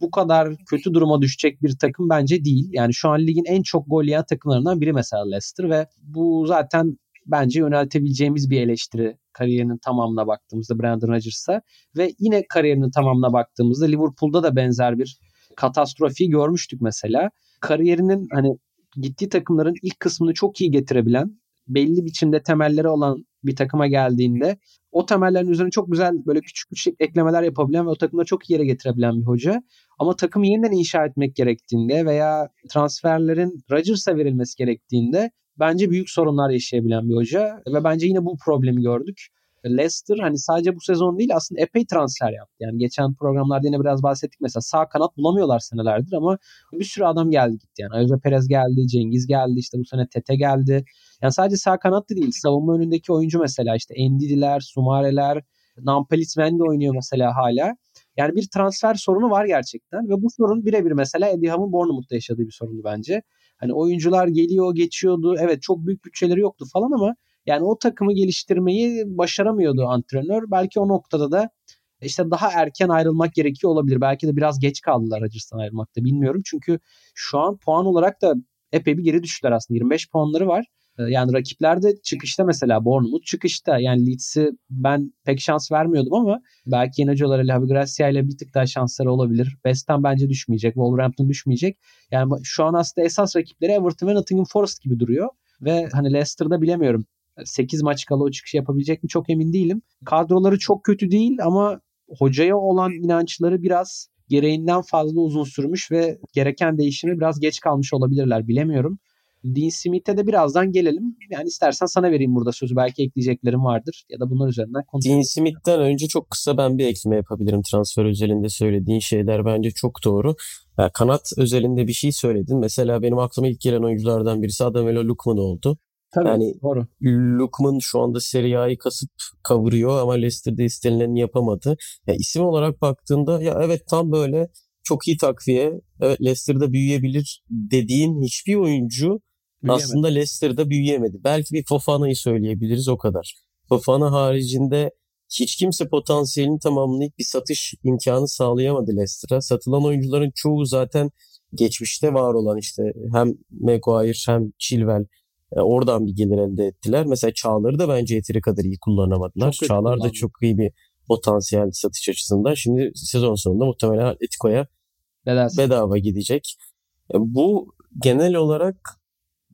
Bu kadar kötü duruma düşecek bir takım bence değil. Yani şu an ligin en çok gol yiyen takımlarından biri mesela Leicester ve bu zaten bence yöneltebileceğimiz bir eleştiri kariyerinin tamamına baktığımızda Brandon Rodgers'a ve yine kariyerinin tamamına baktığımızda Liverpool'da da benzer bir katastrofi görmüştük mesela. Kariyerinin hani gittiği takımların ilk kısmını çok iyi getirebilen, belli biçimde temelleri olan bir takıma geldiğinde o temellerin üzerine çok güzel böyle küçük küçük eklemeler yapabilen ve o takımları çok iyi yere getirebilen bir hoca. Ama takımı yeniden inşa etmek gerektiğinde veya transferlerin Rodgers'a verilmesi gerektiğinde bence büyük sorunlar yaşayabilen bir hoca ve bence yine bu problemi gördük. Leicester hani sadece bu sezon değil aslında epey transfer yaptı. Yani geçen programlarda yine biraz bahsettik mesela sağ kanat bulamıyorlar senelerdir ama bir sürü adam geldi gitti. Yani Ayoze Perez geldi, Cengiz geldi, işte bu sene Tete geldi. Yani sadece sağ kanat da değil. Savunma önündeki oyuncu mesela işte Endidiler, Sumareler, Nampalis Mendy oynuyor mesela hala. Yani bir transfer sorunu var gerçekten ve bu sorun birebir mesela Eddie Howe'ın Bournemouth'ta yaşadığı bir sorundu bence. Hani oyuncular geliyor, geçiyordu. Evet çok büyük bütçeleri yoktu falan ama yani o takımı geliştirmeyi başaramıyordu antrenör. Belki o noktada da işte daha erken ayrılmak gerekiyor olabilir. Belki de biraz geç kaldılar Rodgers'tan ayrılmakta bilmiyorum. Çünkü şu an puan olarak da epey bir geri düştüler aslında. 25 puanları var. Ee, yani rakipler de çıkışta mesela Bournemouth çıkışta. Yani Leeds'i ben pek şans vermiyordum ama belki yeni hocalar ile Gracia ile bir tık daha şansları olabilir. West Ham bence düşmeyecek. Wolverhampton düşmeyecek. Yani şu an aslında esas rakipleri Everton ve Nottingham Forest gibi duruyor. Ve hani Leicester'da bilemiyorum 8 maç kala o çıkışı yapabilecek mi çok emin değilim. Kadroları çok kötü değil ama hocaya olan inançları biraz gereğinden fazla uzun sürmüş ve gereken değişimi biraz geç kalmış olabilirler bilemiyorum. Dean Smith'e de birazdan gelelim. Yani istersen sana vereyim burada sözü. Belki ekleyeceklerim vardır ya da bunlar üzerinden konuşalım. Dean Smith'ten önce çok kısa ben bir ekleme yapabilirim. Transfer özelinde söylediğin şeyler bence çok doğru. Yani kanat özelinde bir şey söyledin. Mesela benim aklıma ilk gelen oyunculardan birisi Adamelo Lukman oldu. Tabii yani doğru. Lukman şu anda Serie A'yı kasıp kavuruyor ama Leicester'da istenileni yapamadı. Ya isim olarak baktığında ya evet tam böyle çok iyi takviye. Evet Leicester'da büyüyebilir dediğin hiçbir oyuncu Büyüyemedi. aslında Leicester'da büyüyemedi. Belki bir Fofana'yı söyleyebiliriz o kadar. Fofana haricinde hiç kimse potansiyelini tamamlayıp bir satış imkanı sağlayamadı Leicester'a. Satılan oyuncuların çoğu zaten geçmişte var olan işte hem Maguire hem Chilwell oradan bir gelir elde ettiler. Mesela Çağlar'ı da bence yeteri kadar iyi kullanamadılar. Çok Çağlar da çok iyi bir potansiyel satış açısından. Şimdi sezon sonunda muhtemelen Atletico'ya bedava gidecek. E, bu genel olarak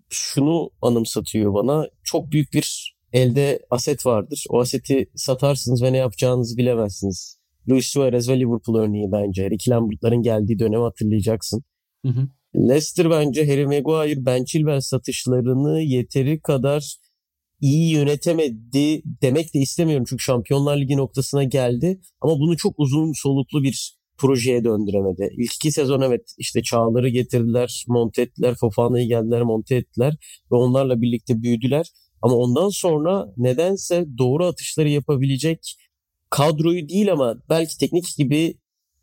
şunu anımsatıyor bana. Çok büyük bir elde aset vardır. O aseti satarsınız ve ne yapacağınızı bilemezsiniz. Luis Suarez ve Liverpool örneği bence. Ricky Lambert'ların geldiği dönemi hatırlayacaksın. Hı hı. Leicester bence Harry Maguire, Ben Chilwell satışlarını yeteri kadar iyi yönetemedi demek de istemiyorum. Çünkü Şampiyonlar Ligi noktasına geldi. Ama bunu çok uzun soluklu bir projeye döndüremedi. İlk iki sezon evet işte Çağlar'ı getirdiler, monte ettiler, Fofana'yı geldiler, monte ettiler ve onlarla birlikte büyüdüler. Ama ondan sonra nedense doğru atışları yapabilecek kadroyu değil ama belki teknik gibi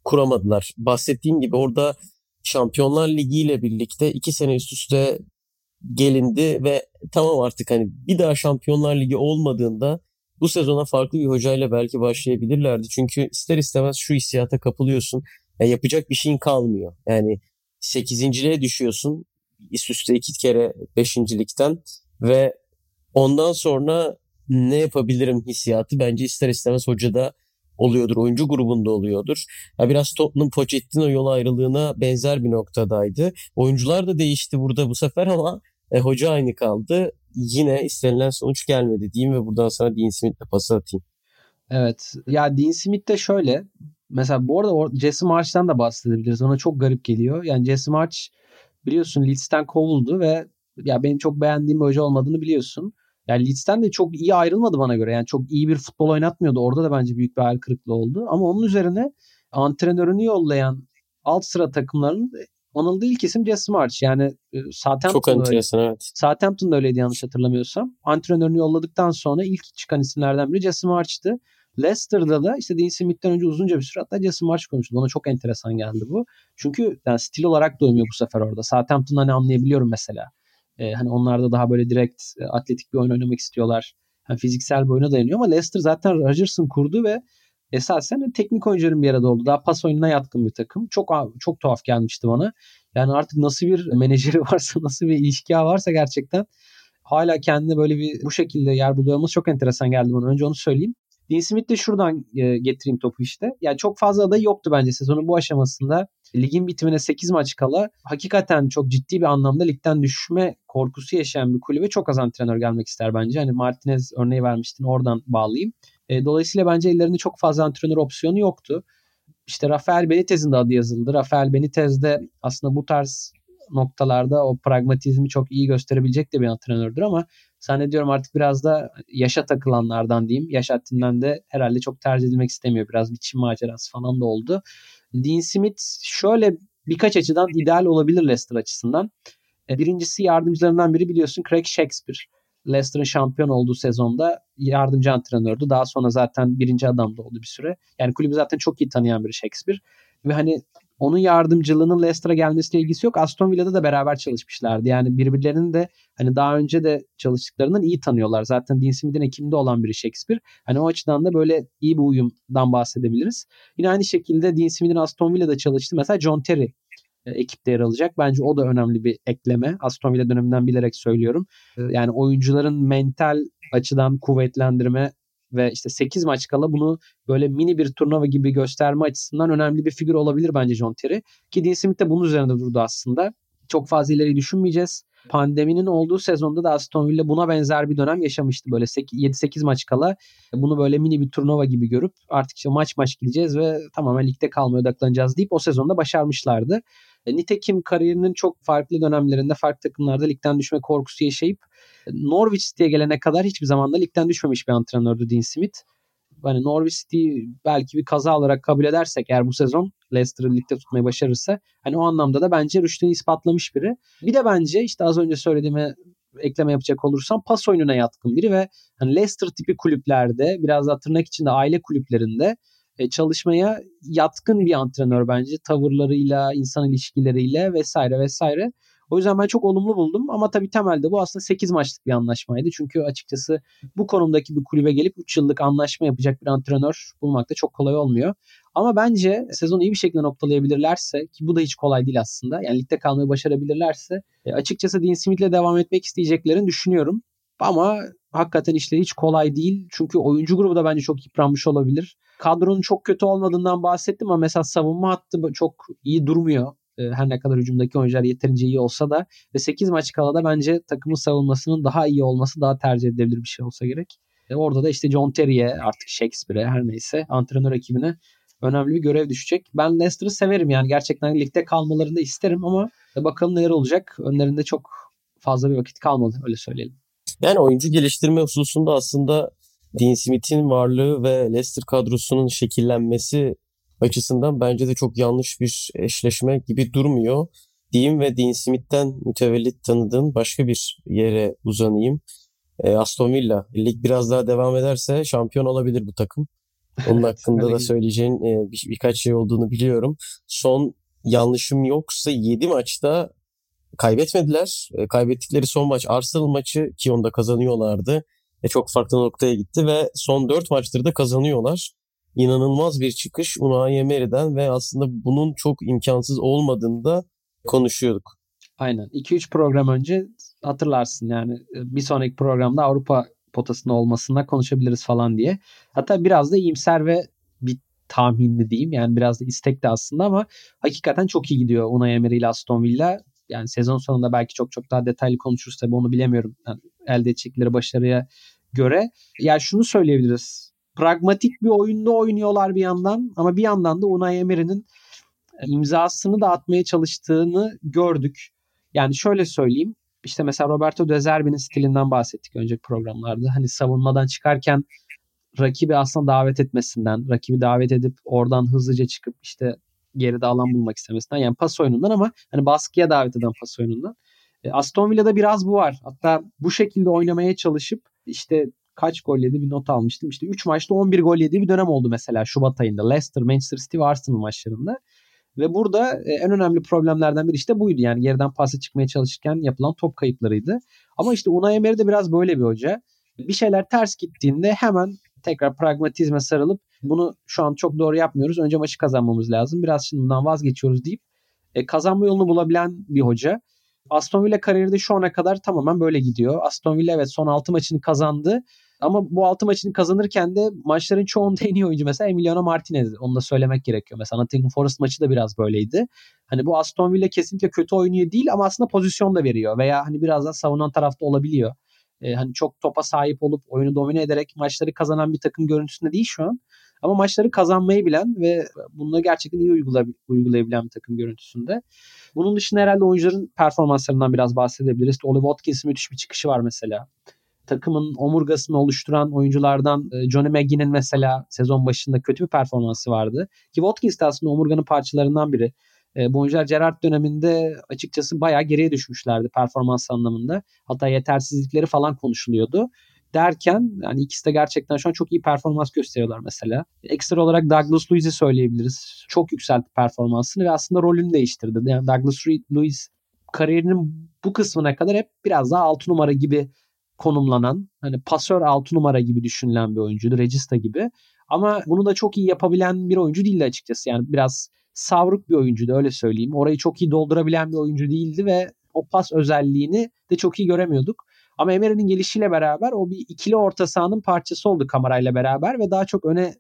kuramadılar. Bahsettiğim gibi orada Şampiyonlar Ligi ile birlikte iki sene üst üste gelindi ve tamam artık hani bir daha Şampiyonlar Ligi olmadığında bu sezona farklı bir hocayla belki başlayabilirlerdi. Çünkü ister istemez şu hissiyata kapılıyorsun. Yani yapacak bir şeyin kalmıyor. Yani 8.liğe düşüyorsun üst üste iki kere 5.likten ve ondan sonra ne yapabilirim hissiyatı bence ister istemez hocada oluyordur. Oyuncu grubunda oluyordur. Ya biraz Tottenham Pochettino yol ayrılığına benzer bir noktadaydı. Oyuncular da değişti burada bu sefer ama e, hoca aynı kaldı. Yine istenilen sonuç gelmedi diyeyim ve buradan sonra Dean Smith'le pası atayım. Evet. Ya Dean Smith de şöyle. Mesela bu arada Jesse March'tan da bahsedebiliriz. Ona çok garip geliyor. Yani Jesse March biliyorsun Leeds'ten kovuldu ve ya benim çok beğendiğim bir hoca olmadığını biliyorsun. Yani Leeds'ten de çok iyi ayrılmadı bana göre. Yani çok iyi bir futbol oynatmıyordu. Orada da bence büyük bir hayal kırıklığı oldu. Ama onun üzerine antrenörünü yollayan alt sıra takımların anıldığı ilk isim Jesse March. Yani e, Southampton Çok enteresan öyle. evet. Southampton'da öyleydi yanlış hatırlamıyorsam. Antrenörünü yolladıktan sonra ilk çıkan isimlerden biri Jesse March'tı. Leicester'da da işte Dean Smith'ten önce uzunca bir süre hatta Jesse March konuşuldu. Bana çok enteresan geldi bu. Çünkü yani stil olarak da uymuyor bu sefer orada. Southampton'da ne anlayabiliyorum mesela. Ee, hani onlar da daha böyle direkt e, atletik bir oyun oynamak istiyorlar. Yani fiziksel bir oyuna dayanıyor ama Leicester zaten Rodgers'ın kurdu ve esasen teknik oyuncuların bir arada oldu. Daha pas oyununa yatkın bir takım. Çok çok tuhaf gelmişti bana. Yani artık nasıl bir menajeri varsa, nasıl bir ilişki varsa gerçekten hala kendine böyle bir bu şekilde yer buluyor olması çok enteresan geldi bana. Önce onu söyleyeyim. Dean Smith de şuradan e, getireyim topu işte. Yani çok fazla aday yoktu bence sezonun bu aşamasında. Ligin bitimine 8 maç kala hakikaten çok ciddi bir anlamda ligden düşme korkusu yaşayan bir kulübe çok az antrenör gelmek ister bence. Hani Martinez örneği vermiştin oradan bağlayayım. E, dolayısıyla bence ellerinde çok fazla antrenör opsiyonu yoktu. İşte Rafael Benitez'in de adı yazıldı. Rafael Benitez de aslında bu tarz noktalarda o pragmatizmi çok iyi gösterebilecek de bir antrenördür ama zannediyorum artık biraz da yaşa takılanlardan diyeyim. Yaş haddinden de herhalde çok tercih edilmek istemiyor. Biraz bir Çin macerası falan da oldu. Dean Smith şöyle birkaç açıdan ideal olabilir Leicester açısından. E, birincisi yardımcılarından biri biliyorsun Craig Shakespeare. Leicester'ın şampiyon olduğu sezonda yardımcı antrenördü. Daha sonra zaten birinci adam da oldu bir süre. Yani kulübü zaten çok iyi tanıyan biri Shakespeare. Ve hani onun yardımcılığının Leicester'a gelmesiyle ilgisi yok. Aston Villa'da da beraber çalışmışlardı. Yani birbirlerini de hani daha önce de çalıştıklarından iyi tanıyorlar. Zaten Dean Smith'in ekibinde olan biri Shakespeare. Hani o açıdan da böyle iyi bir uyumdan bahsedebiliriz. Yine aynı şekilde Dean Smith'in Aston Villa'da çalıştı. Mesela John Terry e, ekipte yer alacak. Bence o da önemli bir ekleme. Aston Villa döneminden bilerek söylüyorum. E, yani oyuncuların mental açıdan kuvvetlendirme ve işte 8 maç kala bunu böyle mini bir turnuva gibi gösterme açısından önemli bir figür olabilir bence John Terry. Ki Dean Smith de bunun üzerinde durdu aslında. Çok fazla ileri düşünmeyeceğiz. Pandeminin olduğu sezonda da Aston Villa buna benzer bir dönem yaşamıştı. Böyle 7-8 maç kala bunu böyle mini bir turnuva gibi görüp artık işte maç maç gideceğiz ve tamamen ligde kalmaya odaklanacağız deyip o sezonda başarmışlardı. E, nitekim kariyerinin çok farklı dönemlerinde farklı takımlarda ligden düşme korkusu yaşayıp e, Norwich City'ye gelene kadar hiçbir zaman da ligden düşmemiş bir antrenördü Dean Smith. Hani Norwich City belki bir kaza olarak kabul edersek eğer bu sezon Leicester'ı ligde tutmayı başarırsa hani o anlamda da bence rüştünü ispatlamış biri. Bir de bence işte az önce söylediğime ekleme yapacak olursam pas oyununa yatkın biri ve hani Leicester tipi kulüplerde biraz da tırnak içinde aile kulüplerinde e, çalışmaya yatkın bir antrenör bence. Tavırlarıyla, insan ilişkileriyle vesaire vesaire. O yüzden ben çok olumlu buldum ama tabii temelde bu aslında 8 maçlık bir anlaşmaydı. Çünkü açıkçası bu konumdaki bir kulübe gelip 3 yıllık anlaşma yapacak bir antrenör bulmak da çok kolay olmuyor. Ama bence sezonu iyi bir şekilde noktalayabilirlerse ki bu da hiç kolay değil aslında. Yani ligde kalmayı başarabilirlerse e, açıkçası Dean Smith'le devam etmek isteyeceklerini düşünüyorum. Ama hakikaten işleri hiç kolay değil. Çünkü oyuncu grubu da bence çok yıpranmış olabilir. Kadronun çok kötü olmadığından bahsettim ama mesela savunma hattı çok iyi durmuyor. Ee, her ne kadar hücumdaki oyuncular yeterince iyi olsa da ve 8 maç kala da bence takımın savunmasının daha iyi olması daha tercih edilebilir bir şey olsa gerek. E orada da işte John Terry'e artık Shakespeare'e her neyse antrenör ekibine önemli bir görev düşecek. Ben Leicester'ı severim yani gerçekten ligde kalmalarını da isterim ama bakalım neler olacak. Önlerinde çok fazla bir vakit kalmadı öyle söyleyelim. Yani oyuncu geliştirme hususunda aslında Dean Smith'in varlığı ve Leicester kadrosunun şekillenmesi açısından bence de çok yanlış bir eşleşme gibi durmuyor. Diyeyim ve Dean Smith'ten mütevellit tanıdığım başka bir yere uzanayım. E, Aston Villa. Lig biraz daha devam ederse şampiyon olabilir bu takım. Onun hakkında da söyleyeceğin e, bir, birkaç şey olduğunu biliyorum. Son yanlışım yoksa 7 maçta kaybetmediler. E, kaybettikleri son maç Arsenal maçı ki onda kazanıyorlardı. E, çok farklı noktaya gitti ve son 4 maçtır da kazanıyorlar. İnanılmaz bir çıkış Unai Emery'den ve aslında bunun çok imkansız olmadığını da konuşuyorduk. Aynen. 2-3 program önce hatırlarsın yani e, bir sonraki programda Avrupa potasında olmasında konuşabiliriz falan diye. Hatta biraz da iyimser ve bir tahminli diyeyim. Yani biraz da istekli aslında ama hakikaten çok iyi gidiyor Unai Emery ile Aston Villa yani sezon sonunda belki çok çok daha detaylı konuşuruz tabii onu bilemiyorum. Yani elde edecekleri başarıya göre. Yani şunu söyleyebiliriz. Pragmatik bir oyunda oynuyorlar bir yandan ama bir yandan da Unai Emery'nin imzasını da atmaya çalıştığını gördük. Yani şöyle söyleyeyim. İşte mesela Roberto De Zerbi'nin stilinden bahsettik önceki programlarda. Hani savunmadan çıkarken rakibi aslında davet etmesinden, rakibi davet edip oradan hızlıca çıkıp işte geride alan bulmak istemesinden yani pas oyunundan ama hani baskıya davet eden pas oyunundan. E, Aston Villa'da biraz bu var. Hatta bu şekilde oynamaya çalışıp işte kaç gol yedi bir not almıştım. İşte 3 maçta 11 gol yediği bir dönem oldu mesela Şubat ayında. Leicester, Manchester City ve Arsenal maçlarında. Ve burada e, en önemli problemlerden biri işte buydu. Yani geriden pası çıkmaya çalışırken yapılan top kayıplarıydı. Ama işte Unai Emery de biraz böyle bir hoca. Bir şeyler ters gittiğinde hemen tekrar pragmatizme sarılıp bunu şu an çok doğru yapmıyoruz. Önce maçı kazanmamız lazım. Biraz şimdi bundan vazgeçiyoruz deyip e, kazanma yolunu bulabilen bir hoca. Aston Villa kariyeri şu ana kadar tamamen böyle gidiyor. Aston Villa evet son 6 maçını kazandı. Ama bu 6 maçını kazanırken de maçların çoğunda en iyi oyuncu mesela Emiliano Martinez. Onu da söylemek gerekiyor. Mesela Nottingham Forest maçı da biraz böyleydi. Hani bu Aston Villa kesinlikle kötü oynuyor değil ama aslında pozisyon da veriyor. Veya hani biraz daha savunan tarafta olabiliyor. Ee, hani çok topa sahip olup oyunu domine ederek maçları kazanan bir takım görüntüsünde değil şu an. Ama maçları kazanmayı bilen ve bunu gerçekten iyi uygulayabilen bir takım görüntüsünde. Bunun dışında herhalde oyuncuların performanslarından biraz bahsedebiliriz. Oli Watkins'in müthiş bir çıkışı var mesela. Takımın omurgasını oluşturan oyunculardan e, Johnny McGinn'in mesela sezon başında kötü bir performansı vardı. Ki Watkins de aslında omurganın parçalarından biri. E, bu oyuncular Gerrard döneminde açıkçası bayağı geriye düşmüşlerdi performans anlamında. Hatta yetersizlikleri falan konuşuluyordu derken yani ikisi de gerçekten şu an çok iyi performans gösteriyorlar mesela. Ekstra olarak Douglas Luiz'i söyleyebiliriz. Çok yükseltti performansını ve aslında rolünü değiştirdi. Yani Douglas Luiz kariyerinin bu kısmına kadar hep biraz daha 6 numara gibi konumlanan, hani pasör 6 numara gibi düşünülen bir oyuncuydu. Regista gibi. Ama bunu da çok iyi yapabilen bir oyuncu değildi açıkçası. Yani biraz savruk bir oyuncuydu öyle söyleyeyim. Orayı çok iyi doldurabilen bir oyuncu değildi ve o pas özelliğini de çok iyi göremiyorduk. Ama Emery'nin gelişiyle beraber o bir ikili orta sahanın parçası oldu kamerayla beraber ve daha çok öne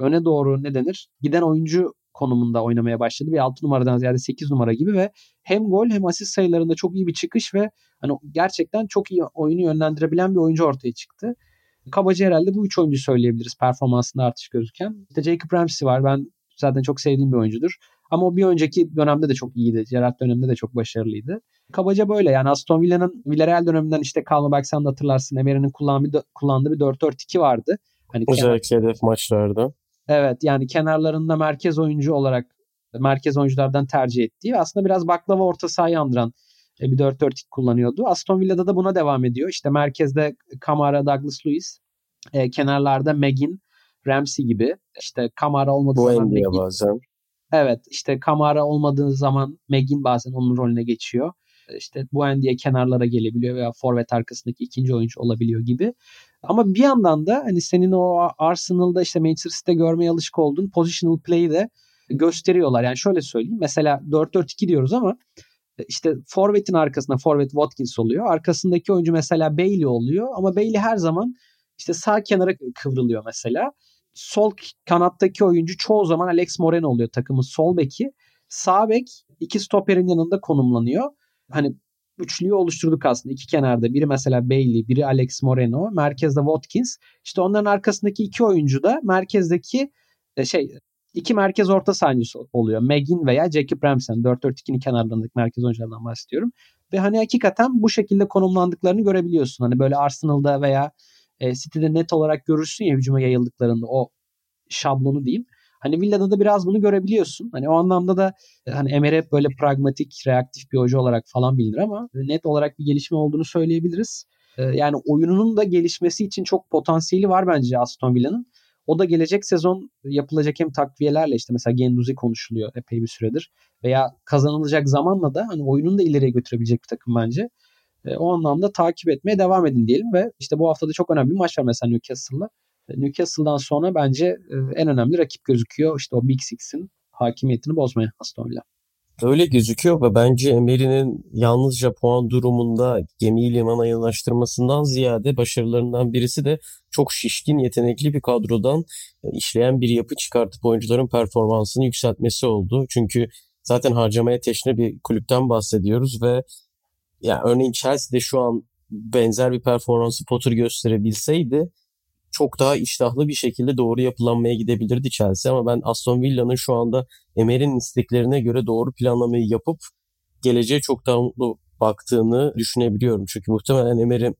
öne doğru ne denir? Giden oyuncu konumunda oynamaya başladı. Bir 6 numaradan ziyade 8 numara gibi ve hem gol hem asist sayılarında çok iyi bir çıkış ve hani gerçekten çok iyi oyunu yönlendirebilen bir oyuncu ortaya çıktı. Kabaca herhalde bu üç oyuncu söyleyebiliriz performansında artış gözüken. İşte Jacob Ramsey var. Ben zaten çok sevdiğim bir oyuncudur. Ama o bir önceki dönemde de çok iyiydi. Gerrard döneminde de çok başarılıydı. Kabaca böyle yani Aston Villa'nın Villarreal döneminden işte sen de hatırlarsın. Emery'nin kullandığı, kullandığı bir 4-4-2 vardı. Hani Özellikle kenar... hedef maçlarda. Evet yani kenarlarında merkez oyuncu olarak merkez oyunculardan tercih ettiği aslında biraz baklava orta sahayı andıran e, bir 4-4-2 kullanıyordu. Aston Villa'da da buna devam ediyor. İşte merkezde Kamara, Douglas Luiz, e, kenarlarda Megin, Ramsey gibi. İşte Kamara olmadığı Bu zaman Megin. bazen. Evet işte Kamara olmadığı zaman Megin bazen onun rolüne geçiyor. İşte Buendia kenarlara gelebiliyor veya forvet arkasındaki ikinci oyuncu olabiliyor gibi. Ama bir yandan da hani senin o Arsenal'da işte Manchester City'de görmeye alışık olduğun positional play'i de gösteriyorlar. Yani şöyle söyleyeyim. Mesela 4-4-2 diyoruz ama işte forvetin arkasında forvet Watkins oluyor. Arkasındaki oyuncu mesela Bailey oluyor ama Bailey her zaman işte sağ kenara kıvrılıyor mesela sol kanattaki oyuncu çoğu zaman Alex Moreno oluyor takımın sol beki. Sağ bek iki stoperin yanında konumlanıyor. Hani üçlüyü oluşturduk aslında iki kenarda. Biri mesela Bailey, biri Alex Moreno, merkezde Watkins. İşte onların arkasındaki iki oyuncu da merkezdeki e, şey iki merkez orta sahancısı oluyor. Megin veya Jacob Ramsey. 4-4-2'nin kenarlarındaki merkez oyunculardan bahsediyorum. Ve hani hakikaten bu şekilde konumlandıklarını görebiliyorsun. Hani böyle Arsenal'da veya e, City'de net olarak görürsün ya hücuma yayıldıklarında o şablonu diyeyim. Hani Villa'da da biraz bunu görebiliyorsun. Hani o anlamda da e, hani Emery hep böyle pragmatik, reaktif bir hoca olarak falan bilinir ama net olarak bir gelişme olduğunu söyleyebiliriz. E, yani oyununun da gelişmesi için çok potansiyeli var bence Aston Villa'nın. O da gelecek sezon yapılacak hem takviyelerle işte mesela Genduzi konuşuluyor epey bir süredir veya kazanılacak zamanla da hani oyununu da ileriye götürebilecek bir takım bence. E, o anlamda takip etmeye devam edin diyelim ve işte bu haftada çok önemli bir maç var mesela Newcastle'la. E, Newcastle'dan sonra bence e, en önemli rakip gözüküyor. İşte o Big Six'in hakimiyetini bozmaya Aston Villa. Öyle gözüküyor ve bence Emery'nin yalnızca puan durumunda gemiyi limana yanaştırmasından ziyade başarılarından birisi de çok şişkin, yetenekli bir kadrodan işleyen bir yapı çıkartıp oyuncuların performansını yükseltmesi oldu. Çünkü zaten harcamaya teşne bir kulüpten bahsediyoruz ve yani örneğin Chelsea'de şu an benzer bir performansı Potter gösterebilseydi çok daha iştahlı bir şekilde doğru yapılanmaya gidebilirdi Chelsea ama ben Aston Villa'nın şu anda Emery'nin isteklerine göre doğru planlamayı yapıp geleceğe çok daha mutlu baktığını düşünebiliyorum. Çünkü muhtemelen Emery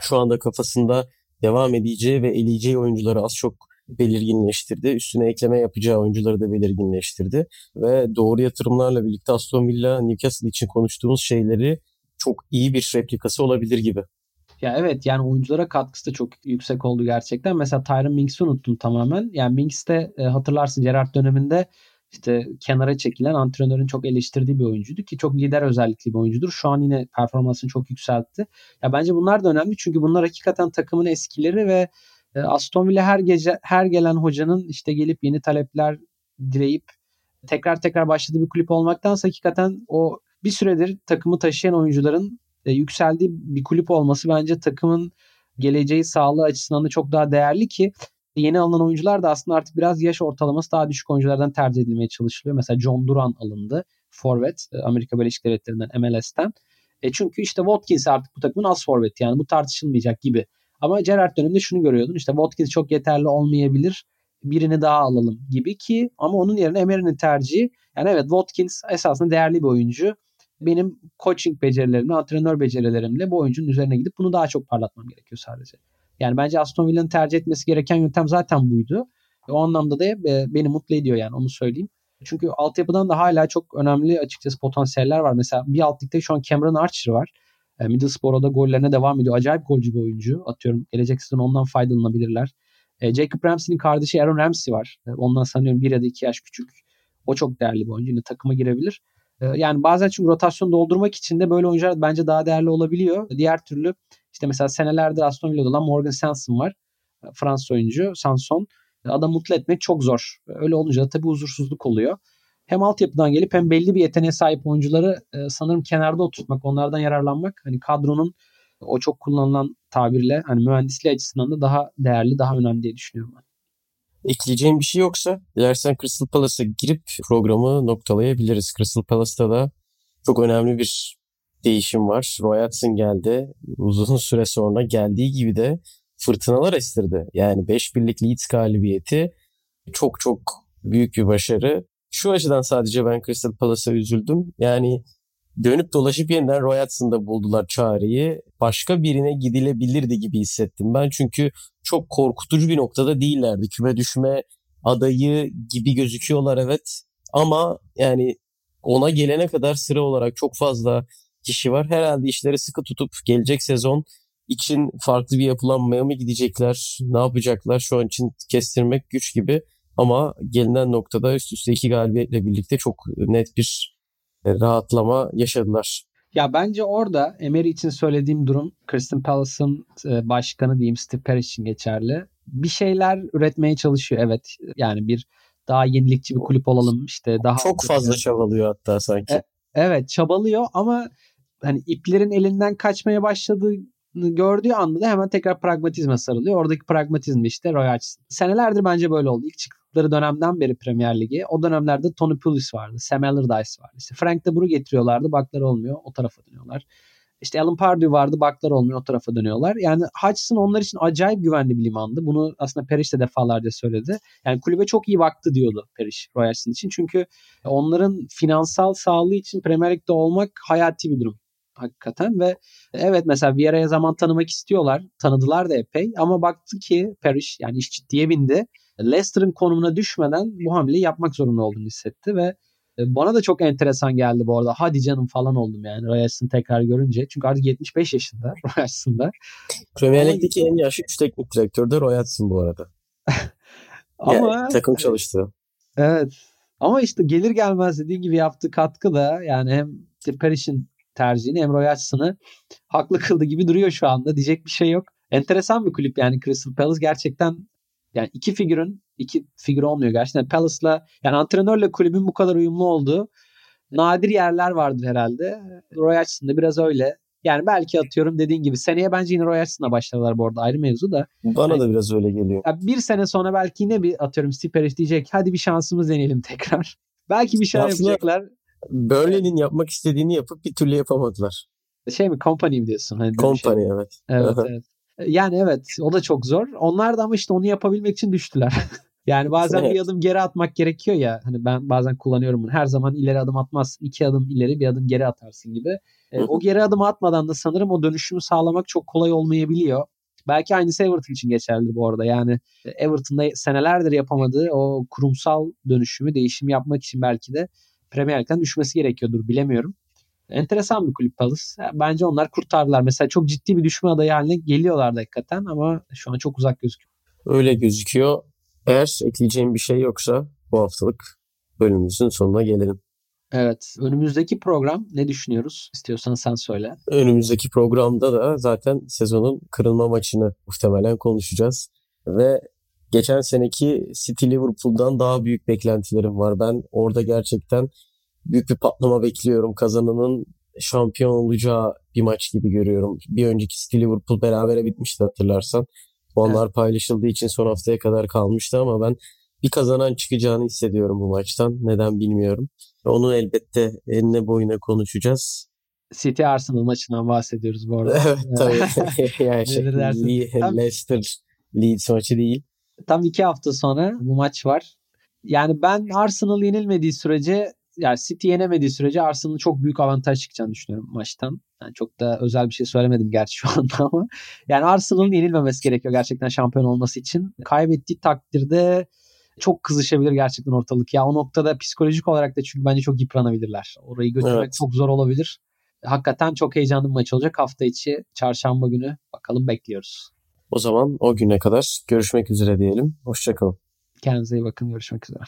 şu anda kafasında devam edeceği ve eleyeceği oyuncuları az çok belirginleştirdi. Üstüne ekleme yapacağı oyuncuları da belirginleştirdi. Ve doğru yatırımlarla birlikte Aston Villa, Newcastle için konuştuğumuz şeyleri çok iyi bir replikası olabilir gibi. Ya evet yani oyunculara katkısı da çok yüksek oldu gerçekten. Mesela Tyron Minks'i unuttum tamamen. Yani Minks de e, hatırlarsın Gerard döneminde işte kenara çekilen antrenörün çok eleştirdiği bir oyuncuydu ki çok lider özellikli bir oyuncudur. Şu an yine performansını çok yükseltti. Ya bence bunlar da önemli çünkü bunlar hakikaten takımın eskileri ve e, Aston Villa her gece her gelen hocanın işte gelip yeni talepler dileyip tekrar tekrar başladığı bir kulüp olmaktansa hakikaten o bir süredir takımı taşıyan oyuncuların e, yükseldiği bir kulüp olması bence takımın geleceği sağlığı açısından da çok daha değerli ki yeni alınan oyuncular da aslında artık biraz yaş ortalaması daha düşük oyunculardan tercih edilmeye çalışılıyor. Mesela John Duran alındı. Forvet e, Amerika Birleşik Devletleri'nden MLS'ten. E çünkü işte Watkins artık bu takımın az forvet yani bu tartışılmayacak gibi. Ama Gerrard döneminde şunu görüyordun işte Watkins çok yeterli olmayabilir birini daha alalım gibi ki ama onun yerine Emery'nin tercihi yani evet Watkins esasında değerli bir oyuncu. Benim coaching becerilerimle, antrenör becerilerimle bu oyuncunun üzerine gidip bunu daha çok parlatmam gerekiyor sadece. Yani bence Aston Villa'nın tercih etmesi gereken yöntem zaten buydu. O anlamda da e, beni mutlu ediyor yani onu söyleyeyim. Çünkü altyapıdan da hala çok önemli açıkçası potansiyeller var. Mesela bir alt ligde şu an Cameron Archer var. E, Middlesbrough'da gollerine devam ediyor. Acayip golcü bir oyuncu. Atıyorum gelecek sezon ondan faydalanabilirler. E, Jacob Ramsey'nin kardeşi Aaron Ramsey var. E, ondan sanıyorum bir ya da iki yaş küçük. O çok değerli bir oyuncu. Yine takıma girebilir. E, yani bazen çünkü rotasyon doldurmak için de böyle oyuncular bence daha değerli olabiliyor. Diğer türlü işte mesela senelerdir Aston Villa'da olan Morgan Sanson var. E, Fransız oyuncu Sanson. E, adam mutlu etmek çok zor. Öyle olunca da tabii huzursuzluk oluyor. Hem altyapıdan gelip hem belli bir yeteneğe sahip oyuncuları e, sanırım kenarda oturtmak, onlardan yararlanmak hani kadronun o çok kullanılan tabirle hani mühendisliği açısından da daha değerli, daha önemli diye düşünüyorum ben. Ekleyeceğim bir şey yoksa dilersen Crystal Palace'a girip programı noktalayabiliriz. Crystal Palace'ta da çok önemli bir değişim var. Roy Hudson geldi. Uzun süre sonra geldiği gibi de fırtınalar estirdi. Yani 5 birlik Leeds galibiyeti çok çok büyük bir başarı. Şu açıdan sadece ben Crystal Palace'a üzüldüm. Yani dönüp dolaşıp yeniden Roy Hudson'da buldular çağrıyı. Başka birine gidilebilirdi gibi hissettim ben. Çünkü çok korkutucu bir noktada değillerdi. Küme düşme adayı gibi gözüküyorlar evet. Ama yani ona gelene kadar sıra olarak çok fazla kişi var. Herhalde işleri sıkı tutup gelecek sezon için farklı bir yapılanmaya mı gidecekler? Ne yapacaklar? Şu an için kestirmek güç gibi. Ama gelinen noktada üst üste iki galibiyetle birlikte çok net bir rahatlama yaşadılar. Ya bence orada Emery için söylediğim durum Crystal Palace'ın e, başkanı diyeyim Steve Parish için geçerli. Bir şeyler üretmeye çalışıyor evet. Yani bir daha yenilikçi bir kulüp olalım işte daha çok fazla çabalıyor hatta sanki. E, evet çabalıyor ama hani iplerin elinden kaçmaya başladığı gördüğü anda da hemen tekrar pragmatizme sarılıyor. Oradaki pragmatizm işte Roy Hodgson. Senelerdir bence böyle oldu. İlk çıktıkları dönemden beri Premier Ligi. O dönemlerde Tony Pulis vardı. Sam Allardyce vardı. İşte Frank de Boer'u getiriyorlardı. Bakları olmuyor. O tarafa dönüyorlar. İşte Alan Pardew vardı. Bakları olmuyor. O tarafa dönüyorlar. Yani Hodgson onlar için acayip güvenli bir limandı. Bunu aslında Periş de defalarca söyledi. Yani kulübe çok iyi baktı diyordu Periş Roy Hodgson için. Çünkü onların finansal sağlığı için Premier Lig'de olmak hayati bir durum hakikaten ve evet mesela Vieira'ya zaman tanımak istiyorlar. Tanıdılar da epey ama baktı ki Parrish yani iş ciddiye bindi. Leicester'ın konumuna düşmeden bu hamleyi yapmak zorunda olduğunu hissetti ve e, bana da çok enteresan geldi bu arada. Hadi canım falan oldum yani Royals'ın tekrar görünce. Çünkü artık 75 yaşında Royals'ın da. Premier Lig'deki en yaşlı 3 teknik direktör de Royals'ın bu arada. Ama yani, takım çalıştı. Evet. Ama işte gelir gelmez dediğin gibi yaptığı katkı da yani hem Parish'in tercihini Emre Açsın'ı haklı kıldı gibi duruyor şu anda. Diyecek bir şey yok. Enteresan bir kulüp yani Crystal Palace gerçekten yani iki figürün iki figür olmuyor gerçekten Palace'la yani antrenörle kulübün bu kadar uyumlu olduğu nadir yerler vardır herhalde. Roy Hodgson'da biraz öyle. Yani belki atıyorum dediğin gibi seneye bence yine Roy Hodgson'la başlarlar bu arada ayrı mevzu da. Bana yani, da biraz öyle geliyor. Bir sene sonra belki yine bir atıyorum Steve diyecek hadi bir şansımız deneyelim tekrar. belki bir şey yapacaklar. Burnley'nin yapmak istediğini yapıp bir türlü yapamadılar. Şey mi company mi diyorsun? Hani company şey. evet. Evet, evet. Yani evet o da çok zor. Onlar da ama işte onu yapabilmek için düştüler. yani bazen evet. bir adım geri atmak gerekiyor ya. Hani ben bazen kullanıyorum bunu. Her zaman ileri adım atmaz. iki adım ileri bir adım geri atarsın gibi. E, o geri adım atmadan da sanırım o dönüşümü sağlamak çok kolay olmayabiliyor. Belki aynısı Everton için geçerlidir bu arada. Yani Everton'da senelerdir yapamadığı o kurumsal dönüşümü, değişim yapmak için belki de Premier Lig'den düşmesi gerekiyordur bilemiyorum. Enteresan bir kulüp Palace. Bence onlar kurtardılar. Mesela çok ciddi bir düşme adayı haline geliyorlardı hakikaten ama şu an çok uzak gözüküyor. Öyle gözüküyor. Eğer ekleyeceğim bir şey yoksa bu haftalık bölümümüzün sonuna gelelim. Evet. Önümüzdeki program ne düşünüyoruz? İstiyorsan sen söyle. Önümüzdeki programda da zaten sezonun kırılma maçını muhtemelen konuşacağız. Ve geçen seneki City Liverpool'dan daha büyük beklentilerim var. Ben orada gerçekten büyük bir patlama bekliyorum. Kazananın şampiyon olacağı bir maç gibi görüyorum. Bir önceki City Liverpool berabere bitmişti hatırlarsan. Puanlar evet. paylaşıldığı için son haftaya kadar kalmıştı ama ben bir kazanan çıkacağını hissediyorum bu maçtan. Neden bilmiyorum. Onu elbette eline boyuna konuşacağız. City Arsenal maçından bahsediyoruz bu arada. evet tabii. yani şey, Leicester Leeds maçı değil. Tam iki hafta sonra bu maç var. Yani ben Arsenal yenilmediği sürece yani City yenemediği sürece Arsenal'ın çok büyük avantaj çıkacağını düşünüyorum maçtan. Yani çok da özel bir şey söylemedim gerçi şu anda ama yani Arsenal'ın yenilmemesi gerekiyor gerçekten şampiyon olması için. Kaybettiği takdirde çok kızışabilir gerçekten ortalık. Ya o noktada psikolojik olarak da çünkü bence çok yıpranabilirler. Orayı götürmek evet. çok zor olabilir. Hakikaten çok heyecanlı bir maç olacak. Hafta içi çarşamba günü bakalım bekliyoruz. O zaman o güne kadar görüşmek üzere diyelim. Hoşçakalın. Kendinize iyi bakın. Görüşmek üzere.